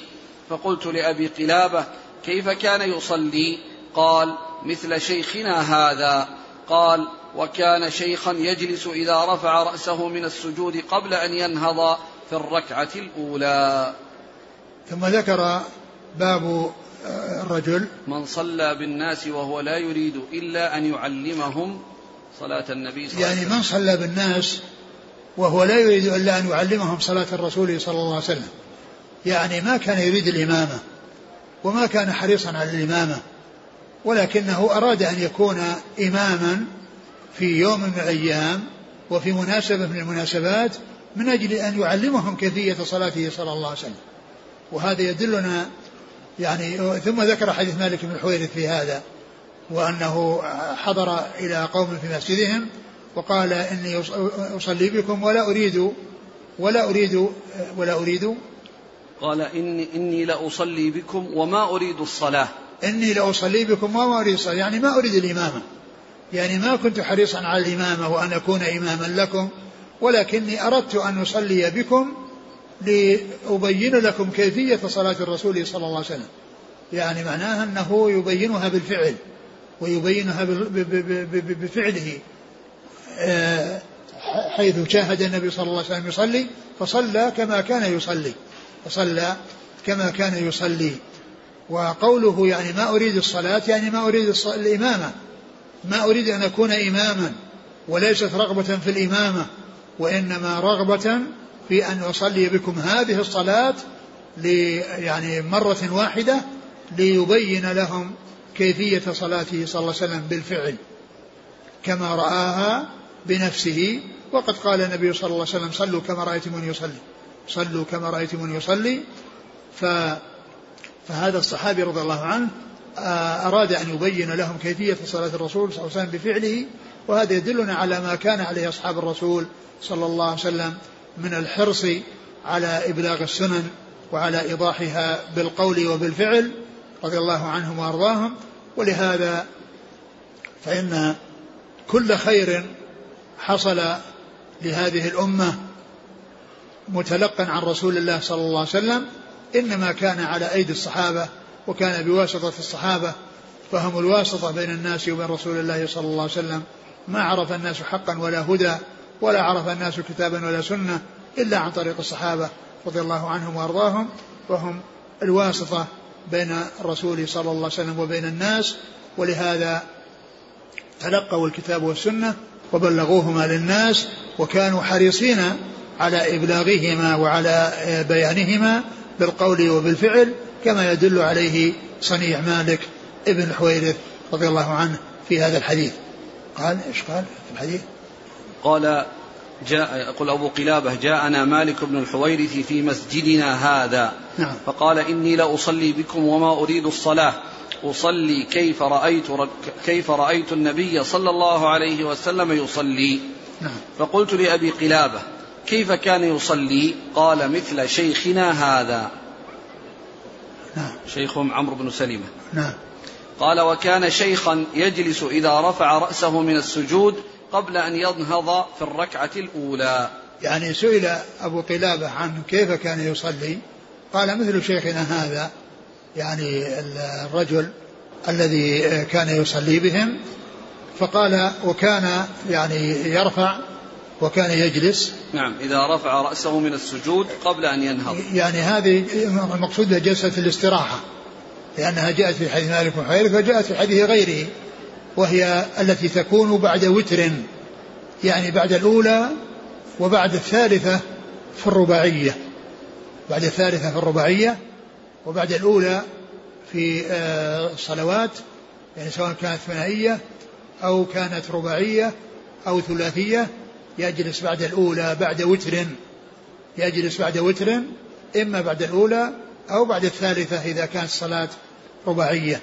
فقلت لأبي قلابة كيف كان يصلي؟ قال مثل شيخنا هذا. قال وكان شيخا يجلس إذا رفع رأسه من السجود قبل أن ينهض في الركعة الأولى. ثم ذكر باب الرجل. من صلى بالناس وهو لا يريد إلا أن يعلمهم صلاة النبي صلى الله عليه يعني وسلم. من صلى بالناس وهو لا يريد إلا أن يعلمهم صلاة الرسول صلى الله عليه وسلم. يعني ما كان يريد الإمامة وما كان حريصا على الإمامة ولكنه أراد أن يكون إماما في يوم من الأيام وفي مناسبة من المناسبات من أجل أن يعلمهم كيفية صلاته صلى الله عليه وسلم. وهذا يدلنا يعني ثم ذكر حديث مالك بن الحويرث في هذا وأنه حضر إلى قوم في مسجدهم وقال إني أصلي بكم ولا أريد ولا أريد ولا أريد. قال إني, إني لأصلي بكم وما أريد الصلاة. إني لأصلي بكم وما أريد الصلاة. يعني ما أريد الإمامة. يعني ما كنت حريصا على الإمامة وأن أكون إماما لكم ولكني أردت أن أصلي بكم لأبين لكم كيفية صلاة الرسول صلى الله عليه وسلم. يعني معناها أنه يبينها بالفعل ويبينها بفعله. آه، حيث شاهد النبي صلى الله عليه وسلم يصلي فصلى كما كان يصلي. فصلى كما كان يصلي. وقوله يعني ما أريد الصلاة يعني ما أريد الإمامة. ما أريد أن أكون إماما وليست رغبة في الإمامة وإنما رغبة في أن أصلي بكم هذه الصلاة يعني مرة واحدة ليبين لهم كيفية صلاته صلى الله عليه وسلم بالفعل كما رآها بنفسه. وقد قال النبي صلى الله عليه وسلم صلوا كما رأيتموني يصلي صلوا كما رأيتموني يصلي. ف فهذا الصحابي رضي الله عنه آه، أراد أن يبين لهم كيفية صلاة الرسول صلى الله عليه وسلم بفعله. وهذا يدلنا على ما كان عليه أصحاب الرسول صلى الله عليه وسلم من الحرص على إبلاغ السنن وعلى إيضاحها بالقول وبالفعل رضي الله عنهم وأرضاهم. ولهذا فإن كل خير حصل لهذه الأمة متلقا عن رسول الله صلى الله عليه وسلم إنما كان على أيدي الصحابة وكان بواسطة الصحابة فهم الواسطة بين الناس وبين رسول الله صلى الله عليه وسلم. ما عرف الناس حقا ولا هدى ولا عرف الناس كتابا ولا سنة إلا عن طريق الصحابة رضي الله عنهم وأرضاهم وهم الواسطة بين الرسول صلى الله عليه وسلم وبين الناس ولهذا تلقوا الكتاب والسنة وبلغوهما للناس وكانوا حريصين على إبلاغهما وعلى بيانهما بالقول وبالفعل كما يدل عليه صنيع مالك ابن الحويرث رضي الله عنه في هذا الحديث قال إيش قال في الحديث؟ قال جاء يقول أبو قلابة جاءنا مالك بن الحويرث في مسجدنا هذا نعم. فقال إني لأصلي بكم وما أريد الصلاة أصلي كيف رأيت كيف رأيت النبي صلى الله عليه وسلم يصلي نعم. فقلت لأبي قلابة كيف كان يصلي قال مثل شيخنا هذا نعم. شيخهم عمرو بن سلمة نعم. قال وكان شيخا يجلس إذا رفع رأسه من السجود قبل أن ينهض في الركعة الأولى. يعني سئل أبو قلابة عن كيف كان يصلي. قال مثل شيخنا هذا يعني الرجل الذي كان يصلي بهم فقال وكان يعني يرفع وكان يجلس. نعم إذا رفع رأسه من السجود قبل أن ينهض. يعني هذه المقصود جلسة الاستراحة لأنها جاءت في حديث مالك بن وجاءت في حديث غيره. وهي التي تكون بعد وتر يعني بعد الأولى وبعد الثالثة في الرباعية. بعد الثالثة في الرباعية وبعد الأولى في آه، الصلوات يعني سواء كانت ثنائية أو كانت رباعية أو ثلاثية يجلس بعد الأولى بعد وتر يجلس بعد وتر إما بعد الأولى أو بعد الثالثة إذا كانت الصلاة رباعية.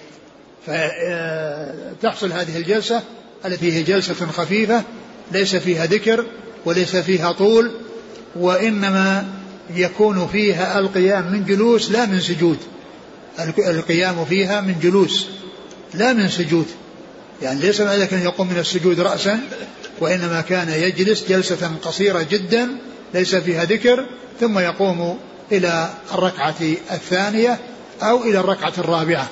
فتحصل هذه الجلسة التي هي جلسة خفيفة ليس فيها ذكر وليس فيها طول وإنما يكون فيها القيام من جلوس لا من سجود. القيام فيها من جلوس لا من سجود. يعني ليس ذلك أن يقوم من السجود رأسا وإنما كان يجلس جلسة قصيرة جدا ليس فيها ذكر ثم يقوم إلى الركعة الثانية أو إلى الركعة الرابعة.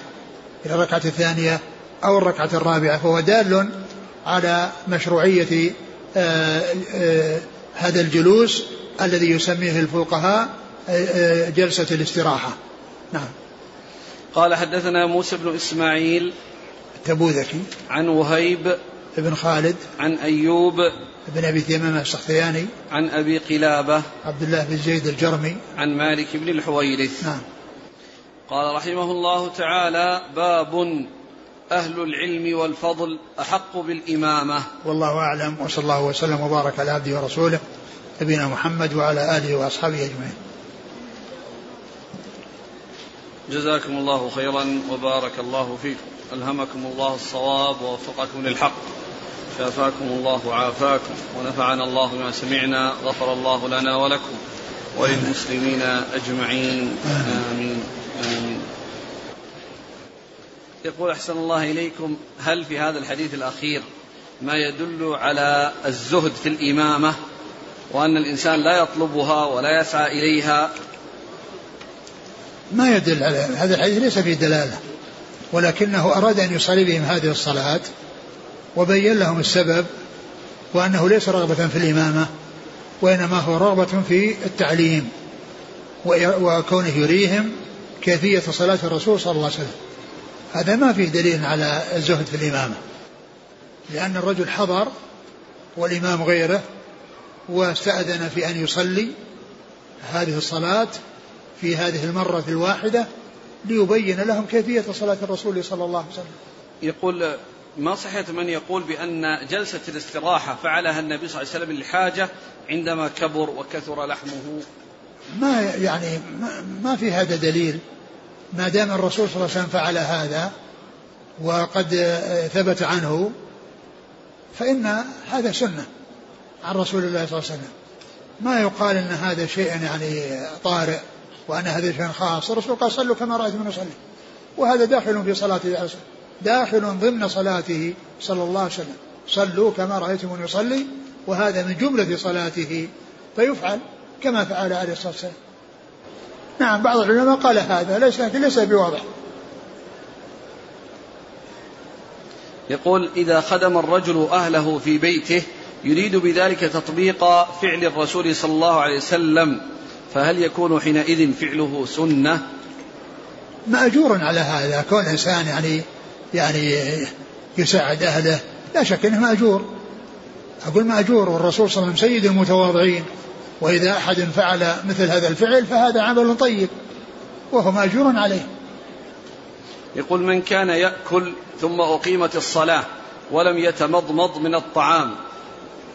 إلى الركعة الثانية أو الركعة الرابعة فهو دال على مشروعية آه، آه، هذا الجلوس الذي يسميه الفقهاء آه، جلسة الاستراحة. نعم. قال حدثنا موسى بن إسماعيل التبوذكي. عن وهيب بن خالد. عن أيوب بن أبي تيمم السختياني. عن أبي قلابة عبد الله بن زيد الجرمي. عن مالك بن الحويرث. نعم. قال رحمه الله تعالى باب أهل العلم والفضل أحق بالإمامة. والله أعلم وصلى الله وسلم وبارك على عبده ورسوله نبينا محمد وعلى آله وأصحابه أجمعين. جزاكم الله خيرا وبارك الله فيكم. ألهمكم الله الصواب ووفقكم للحق. شافاكم الله وعافاكم. ونفعنا الله بما سمعنا. غفر الله لنا ولكم وللمسلمين أجمعين. آمين. آمين يقول أحسن الله إليكم هل في هذا الحديث الأخير ما يدل على الزهد في الإمامة وأن الإنسان لا يطلبها ولا يسعى إليها؟ ما يدل على هذا. الحديث ليس فيه دلالة ولكنه أراد أن يصلي بهم هذه الصلاة وبين لهم السبب وأنه ليس رغبة في الإمامة وإنما هو رغبة في التعليم وكونه يريهم كيفية صلاة الرسول صلى الله عليه وسلم. هذا ما فيه دليل على الزهد في الإمامة. لأن الرجل حضر والإمام غيره واستأذن في أن يصلي هذه الصلاة في هذه المرة الواحدة ليبين لهم كيفية صلاة الرسول صلى الله عليه وسلم. يقول ما صحة من يقول بأن جلسة الاستراحة فعلها النبي صلى الله عليه وسلم للحاجة عندما كبر وكثر لحمه؟ ما يعني ما في هذا دليل. ما دام الرسول صلى الله عليه وسلم فعل هذا وقد ثبت عنه فإن هذا سنة عن رسول الله صلى الله عليه وسلم. ما يقال إن هذا شيء يعني طارئ وأن هذا شيء خاص. الرسول قال صلوا كما رأيتم يصلي وهذا داخل في صلاته داخل ضمن صلاته صلى الله عليه وسلم. صلوا كما رأيتم يصلي. وهذا من جملة صلاته. فيفعل. كما فعل عليه الصلاة والسلام. نعم بعض العلماء قال هذا ليس ليس بواضح. يقول إذا خدم الرجل أهله في بيته يريد بذلك تطبيق فعل الرسول صلى الله عليه وسلم. فهل يكون حينئذ فعله سنة؟ مأجور على هذا. كون إنسان يعني يعني يساعد أهله لا شك أنه مأجور. أقول مأجور والرسول صلى الله عليه وسلم سيد المتواضعين. وإذا أحد فعل مثل هذا الفعل فهذا عمل طيب وهو مأجور عليه. يقول من كان يأكل ثم أقيمت الصلاة ولم يتمضمض من الطعام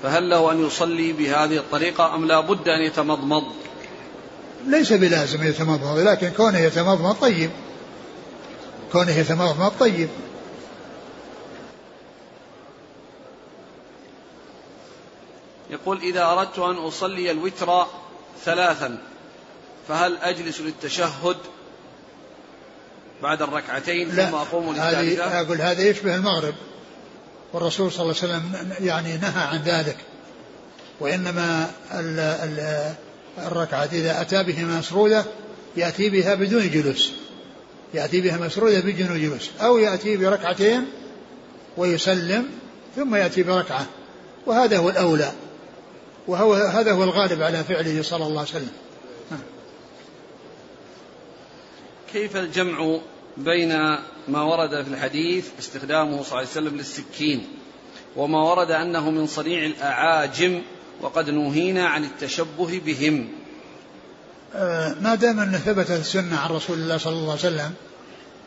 فهل له أن يصلي بهذه الطريقة أم لا بد أن يتمضمض؟ ليس بلازم يتمضمض لكن كونه يتمضمض طيب. كونه يتمضمض طيب. يقول إذا أردت أن أصلي الوتر ثلاثا فهل أجلس للتشهد بعد الركعتين ثم أقوم للثالثة؟ أقول هذا يشبه المغرب. والرسول صلى الله عليه وسلم يعني نهى عن ذلك. وإنما ال ال الركعة إذا أتى بها مسرودة يأتي بها بدون جلوس. يأتي بها مسرودة بدون جلوس. أو يأتي بركعتين ويسلم ثم يأتي بركعة. وهذا هو الأولى. وهو هذا هو الغالب على فعله صلى الله عليه وسلم. كيف الجمع بين ما ورد في الحديث استخدامه صلى الله عليه وسلم للسكين وما ورد أنه من صنيع الأعاجم وقد نهينا عن التشبه بهم؟ آه، ما دام أن ثبتت السنة عن رسول الله صلى الله عليه وسلم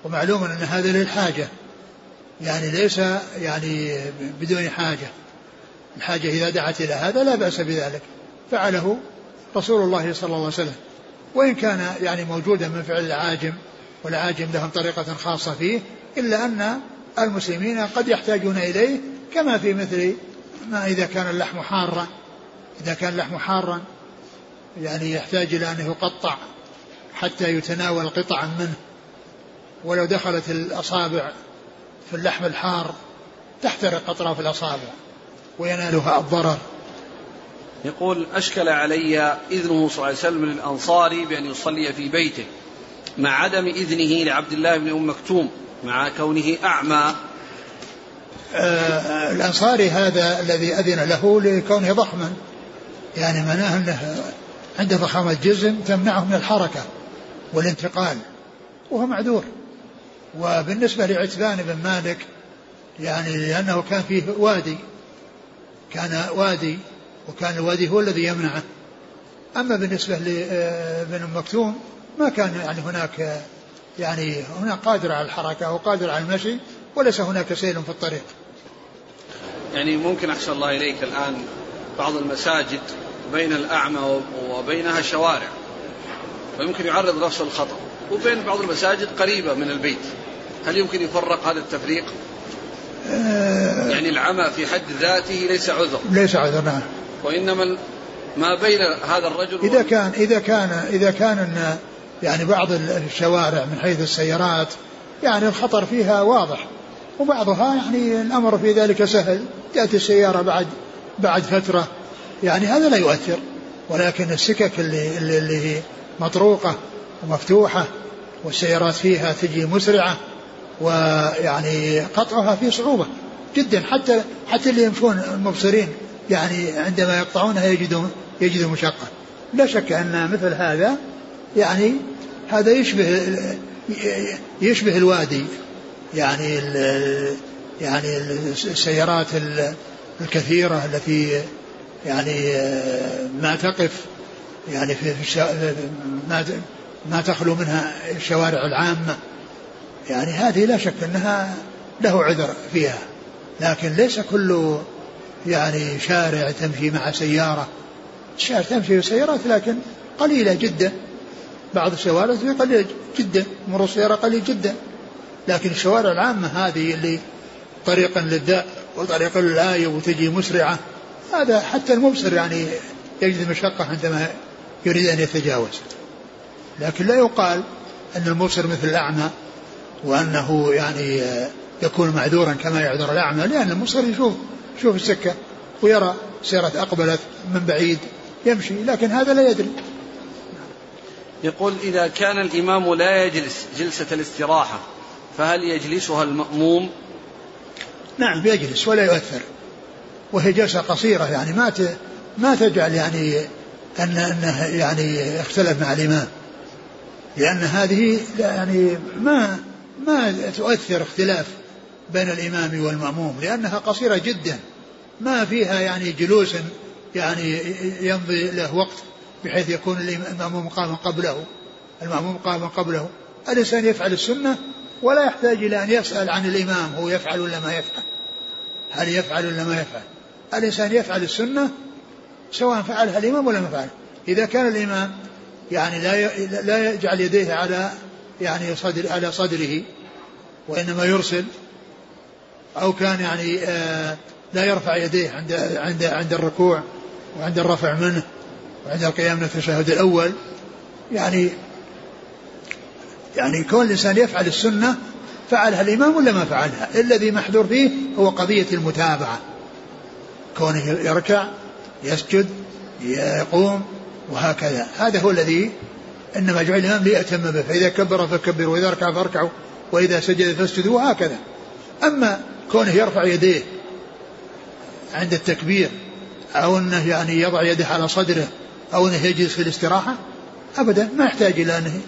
ومعلوم أن هذا للحاجة يعني ليس يعني بدون حاجة. الحاجة إذا دعت إلى هذا لا بأس بذلك. فعله رسول الله صلى الله عليه وسلم. وإن كان يعني موجودا من فعل العاجم والعاجم لهم طريقة خاصة فيه إلا أن المسلمين قد يحتاجون إليه كما في مثل ما إذا كان اللحم حارا. إذا كان اللحم حارا يعني يحتاج إلى أن يقطع حتى يتناول قطعا منه. ولو دخلت الأصابع في اللحم الحار تحترق أطراف الأصابع. وينالها الضرر. يقول أشكل علي إذنه صلى الله عليه وسلم للأنصاري بأن يصلي في بيته مع عدم إذنه لعبد الله بن أم مكتوم مع كونه أعمى. آه الأنصاري هذا الذي أذن له لكونه ضخما يعني معناه أنه عنده ضخامة جسم تمنعه من الحركة والانتقال وهو معذور. وبالنسبة لعتبان بن مالك يعني لأنه كان فيه وادي كان وادي وكان الوادي هو الذي يمنعه. أما بالنسبة لابن أم مكتوم ما كان يعني هناك يعني هناك قادر على الحركة أو قادر على المشي وليس هناك سيل في الطريق. يعني ممكن أحسن الله إليك الآن بعض المساجد بين الأعمى وبينها شوارع فيمكن يعرض نفسه للخطر وبين بعض المساجد قريبة من البيت. هل يمكن يفرق هذا التفريق؟ يعني العمى في حد ذاته ليس عذر. ليس عذر نعم. وإنما ما بين هذا الرجل إذا كان إذا كان إذا كان إن يعني بعض الشوارع من حيث السيارات يعني الخطر فيها واضح. وبعضها يعني الأمر في ذلك سهل. تأتي السيارة بعد بعد فترة. يعني هذا لا يؤثر. ولكن السكك اللي, اللي, اللي هي مطروقة ومفتوحة والسيارات فيها تجي مسرعة ويعني قطعها فيه صعوبة جدا. حتى حتى اللي يمشون المبصرين يعني عندما يقطعونها يجدوا يجدوا مشقة. لا شك أن مثل هذا يعني هذا يشبه يشبه الوادي. يعني يعني السيارات الكثيرة التي يعني ما تقف يعني في ما ما تخلو منها الشوارع العامة. يعني هذه لا شك أنها له عذر فيها لكن ليس كل يعني شارع تمشي مع سيارة. الشارع تمشي سيارات لكن قليلة جدا. بعض الشوارع قليلة جدا مرور السيارة قليل جدا. لكن الشوارع العامة هذه اللي طريقا للداء وطريقا للآية وتجي مسرعة هذا حتى المبصر يعني يجد مشقة عندما يريد أن يتجاوز. لكن لا يقال أن المبصر مثل الأعمى. وأنه يعني يكون معذورا كما يعذر الأعمى لأن المبصر يشوف يشوف السكة ويرى سيارة أقبلت من بعيد يمشي لكن هذا لا يدري. يقول إذا كان الإمام لا يجلس جلسة الاستراحة فهل يجلسها المأموم؟ نعم يجلس ولا يؤثر. وهي جلسة قصيرة يعني ما ما تجعل يعني أن أنه يعني اختلف مع الإمام. لأن هذه يعني ما ما تؤثر اختلاف بين الإمام والمأموم لأنها قصيرة جدا. ما فيها يعني جلوس يعني يمضي له وقت بحيث يكون المأموم قاما قبله. المأموم قاما قبله. الإنسان يفعل السنة ولا يحتاج إلى أن يسأل عن الإمام هو يفعل ولا ما يفعل؟ هل يفعل ولا ما يفعل؟ الإنسان يفعل السنة سواء فعلها الإمام ولا ما فعل. إذا كان الإمام يعني لا لا يجعل يديه على يعني صدر على صدره وإنما يرسل أو كان يعني آه لا يرفع يديه عند عند عند الركوع وعند الرفع منه وعند القيام من التشهد الأول. يعني يعني كون الإنسان يفعل السنة فعلها الإمام ولا ما فعلها؟ الذي محذور فيه هو قضية المتابعة. كونه يركع يسجد يقوم وهكذا. هذا هو الذي إنما جعل الإمام ليأتم به فإذا كبر فكبروا وإذا ركع فاركعوا وإذا سجد فاسجدوا وهكذا. أما كونه يرفع يديه عند التكبير أو أنه يعني يضع يده على صدره أو أنه يجلس في الاستراحة أبدا ما يحتاج إلى أنه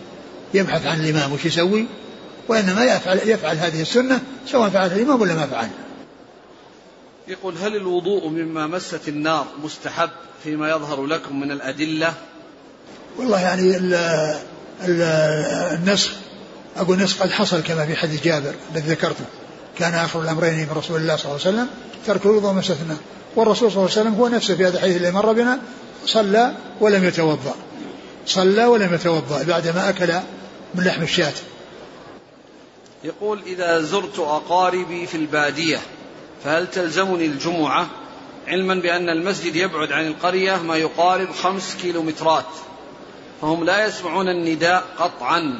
يبحث عن الإمام وش يسوي وإنما يفعل, يفعل هذه السنة سواء فعل الإمام ولا ما فعل. يقول هل الوضوء مما مست النار مستحب فيما يظهر لكم من الأدلة؟ والله يعني ال ال النسخ أقول النسخ قد حصل كما في حديث جابر الذي ذكرته. كان آخر الأمرين من رسول الله صلى الله عليه وسلم ترك الوضوء النار والرسول صلى الله عليه وسلم هو نفسه في هذا الحديث الذي مر بنا صلى ولم يتوضأ. صلى ولم يتوضأ بعدما أكل من لحم الشاة. يقول إذا زرت أقاربي في البادية فهل تلزمني الجمعة؟ علما بأن المسجد يبعد عن القرية ما يقارب خمس كيلومترات. فهم لا يسمعون النداء قطعا.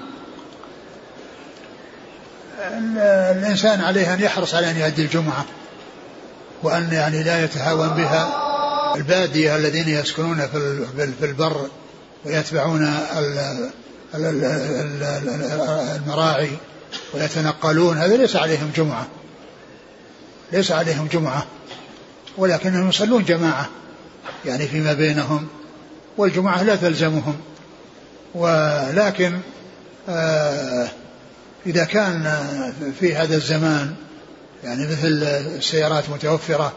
الإنسان عليه أن يحرص على أن يؤدي الجمعة وأن يعني لا يتهاون بها البادية الذين يسكنون في البر ويتبعون المراعي ويتنقلون. هذا ليس عليهم جمعة. ليس عليهم جمعة. ولكنهم يصلون جماعة يعني فيما بينهم. والجمعة لا تلزمهم. ولكن آه إذا كان في هذا الزمان يعني مثل السيارات متوفرة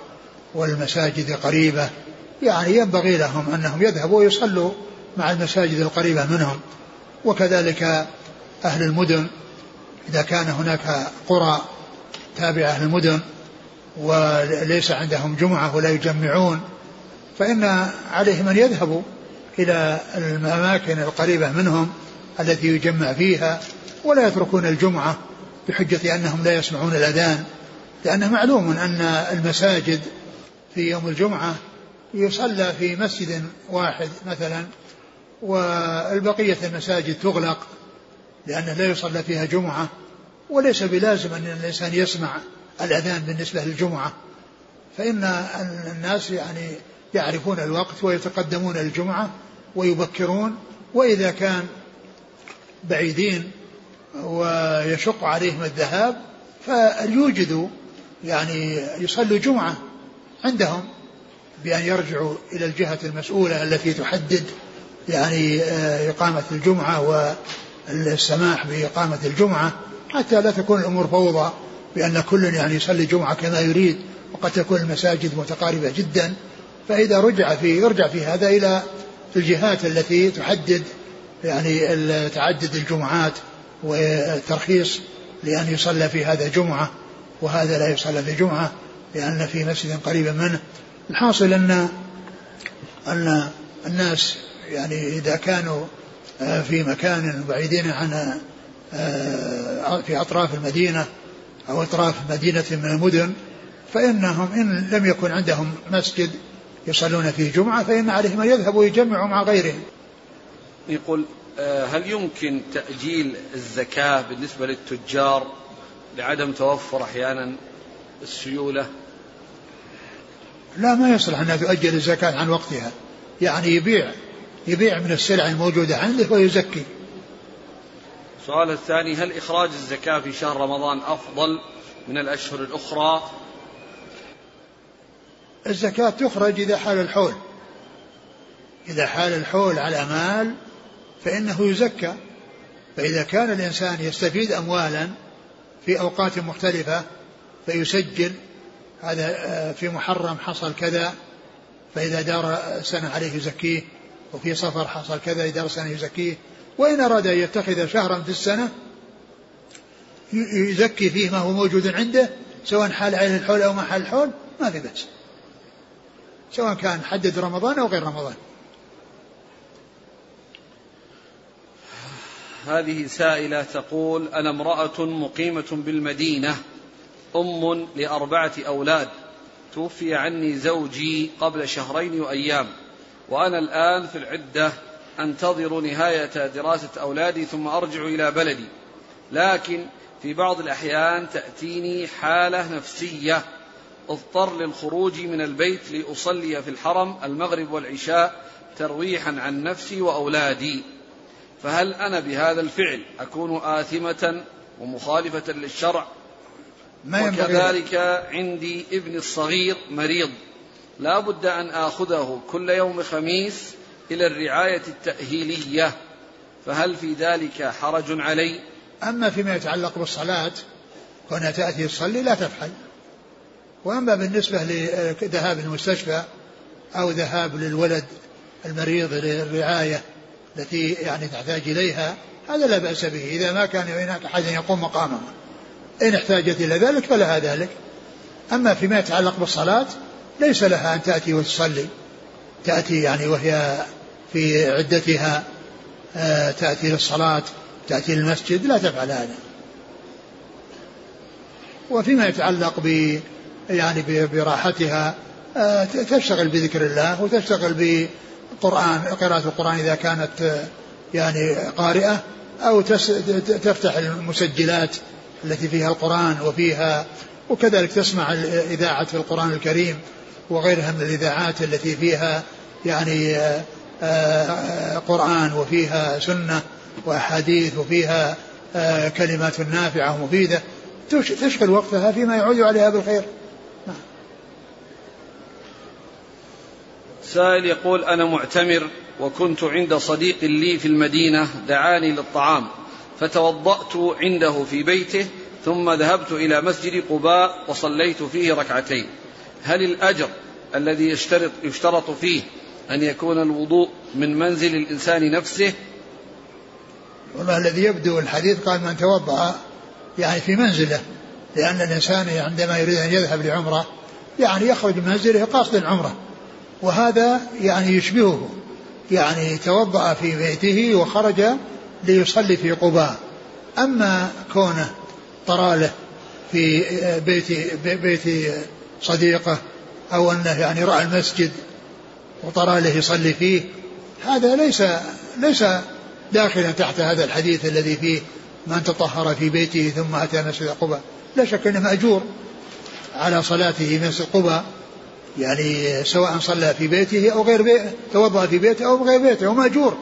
والمساجد قريبة يعني ينبغي لهم أنهم يذهبوا ويصلوا مع المساجد القريبة منهم. وكذلك أهل المدن إذا كان هناك قرى تابعة للمدن وليس عندهم جمعة ولا يجمعون فإن عليهم أن يذهبوا إلى الأماكن القريبة منهم التي يجمع فيها ولا يتركون الجمعة بحجة أنهم لا يسمعون الأذان لأنه معلوم أن المساجد في يوم الجمعة يصلى في مسجد واحد مثلا والبقية المساجد تغلق لأنه لا يصلى فيها جمعة وليس بلازم أن الإنسان يسمع الأذان بالنسبة للجمعة. فإن الناس يعني يعرفون الوقت ويتقدمون الجمعة ويبكرون وإذا كان بعيدين ويشق عليهم الذهاب فليوجدوا يعني يصلوا جمعة عندهم بأن يرجعوا إلى الجهة المسؤولة التي تحدد يعني آه، إقامة الجمعة والسماح بإقامة الجمعة. حتى لا تكون الأمور فوضى بأن كل يعني يصلي جمعة كما يريد وقد تكون المساجد متقاربة جدا. فإذا رجع في يرجع في هذا إلى الجهات التي تحدد يعني تعدد الجمعات والترخيص لأن يصلى في هذا جمعة وهذا لا يصلى في جمعة لأن في مسجد قريبا منه. الحاصل أن أن الناس يعني إذا كانوا آه، في مكان بعيدين عن آه، في أطراف المدينة أو أطراف مدينة من المدن فإنهم إن لم يكن عندهم مسجد يصلون فيه جمعة فإن عليهم أن يذهبوا ويجمعوا مع غيرهم. يقول آه، هل يمكن تأجيل الزكاة بالنسبة للتجار لعدم توفر أحيانا السيولة؟ لا ما يصلح أن تؤجل الزكاة عن وقتها. يعني يبيع يبيع من السلع الموجودة عنده ويزكي. السؤال الثاني هل إخراج الزكاة في شهر رمضان أفضل من الأشهر الأخرى؟ الزكاة تخرج إذا حال الحول. إذا حال الحول على مال فإنه يزكى. فإذا كان الإنسان يستفيد أموالا في أوقات مختلفة فيسجل. هذا آه، في محرم حصل كذا فإذا دار سنة عليه يزكيه وفي صفر حصل كذا إذا دار سنة يزكيه. وإن أراد أن يتخذ شهرا في السنة يزكي فيه ما هو موجود عنده سواء حال عليه الحول أو ما حال الحول ما في بأس. سواء كان حدد رمضان أو غير رمضان. هذه سائلة تقول أنا امرأة مقيمة بالمدينة أم لأربعة أولاد. توفي عني زوجي قبل شهرين وأيام وأنا الآن في العدة أنتظر نهاية دراسة أولادي ثم أرجع إلى بلدي. لكن في بعض الأحيان تأتيني حالة نفسية اضطر للخروج من البيت لأصلي في الحرم المغرب والعشاء ترويحا عن نفسي وأولادي. فهل أنا بهذا الفعل أكون آثمة ومخالفة للشرع؟ ما وكذلك عندي ابني الصغير مريض. لا بد أن آخذه كل يوم خميس إلى الرعاية التأهيلية. فهل في ذلك حرج علي؟ أما فيما يتعلق بالصلاة كونها تأتي تصلي لا تفعل. وأما بالنسبة لذهاب المستشفى أو ذهاب للولد المريض للرعاية التي يعني تحتاج إليها هذا لا بأس به. إذا ما كان هناك أحد يقوم مقامها إن احتاجت إلى ذلك فلها ذلك. أما فيما يتعلق بالصلاة ليس لها أن تأتي وتصلي. تأتي يعني وهي في عدتها آه، تأتي للصلاة تأتي للمسجد لا تفعل هذا. وفيما يتعلق ب يعني براحتها آه، تشتغل بذكر الله وتشتغل بقرآن قراءة القرآن إذا كانت آه، يعني قارئة أو تفتح المسجلات التي فيها القرآن وفيها وكذلك تسمع إذاعة القرآن الكريم وغيرها من الإذاعات التي فيها يعني آه، قرآن وفيها سنة وأحاديث وفيها كلمات نافعة ومفيدة تشغل وقتها فيما يعود عليها بالخير. سائل يقول أنا معتمر وكنت عند صديق لي في المدينة دعاني للطعام فتوضأت عنده في بيته ثم ذهبت إلى مسجد قباء وصليت فيه ركعتين. هل الأجر الذي يشترط, يشترط فيه أن يكون الوضوء من منزل الإنسان نفسه؟ والله الذي يبدو الحديث قال من توضأ يعني في منزله لأن الإنسان عندما يريد أن يذهب لعمرة يعني يخرج من منزله قاصد العمرة. وهذا يعني يشبهه يعني توضأ في بيته وخرج ليصلي في قباء. أما كونه طراله في بيت بيت صديقه أو أنه يعني رأى المسجد وطراله يصلي فيه هذا ليس ليس داخلا تحت هذا الحديث الذي فيه من تطهر في بيته ثم أتى مسجد قباء. لا شك أنه مأجور على صلاته في مسجد قباء. يعني سواء صلى في بيته أو غير بيته توضأ في بيته أو غير بيته ومأجور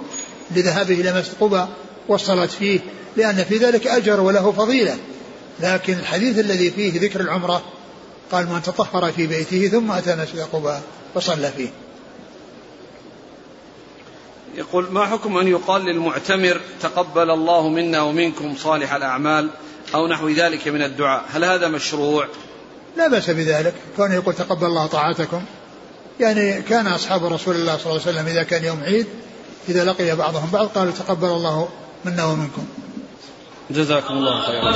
لذهابه إلى مسجد قباء والصلاة فيه لأن في ذلك أجر وله فضيلة. لكن الحديث الذي فيه ذكر العمرة قال من تطهر في بيته ثم أتى مسجد قباء فصلى فيه. يقول ما حكم أن يقال للمعتمر تقبل الله منا ومنكم صالح الأعمال أو نحو ذلك من الدعاء؟ هل هذا مشروع؟ لا بأس بذلك. كون يقول تقبل الله طاعتكم. يعني كان أصحاب رسول الله صلى الله عليه وسلم إذا كان يوم عيد إذا لقي بعضهم بعض قالوا تقبل الله منا ومنكم. جزاكم الله خيرا.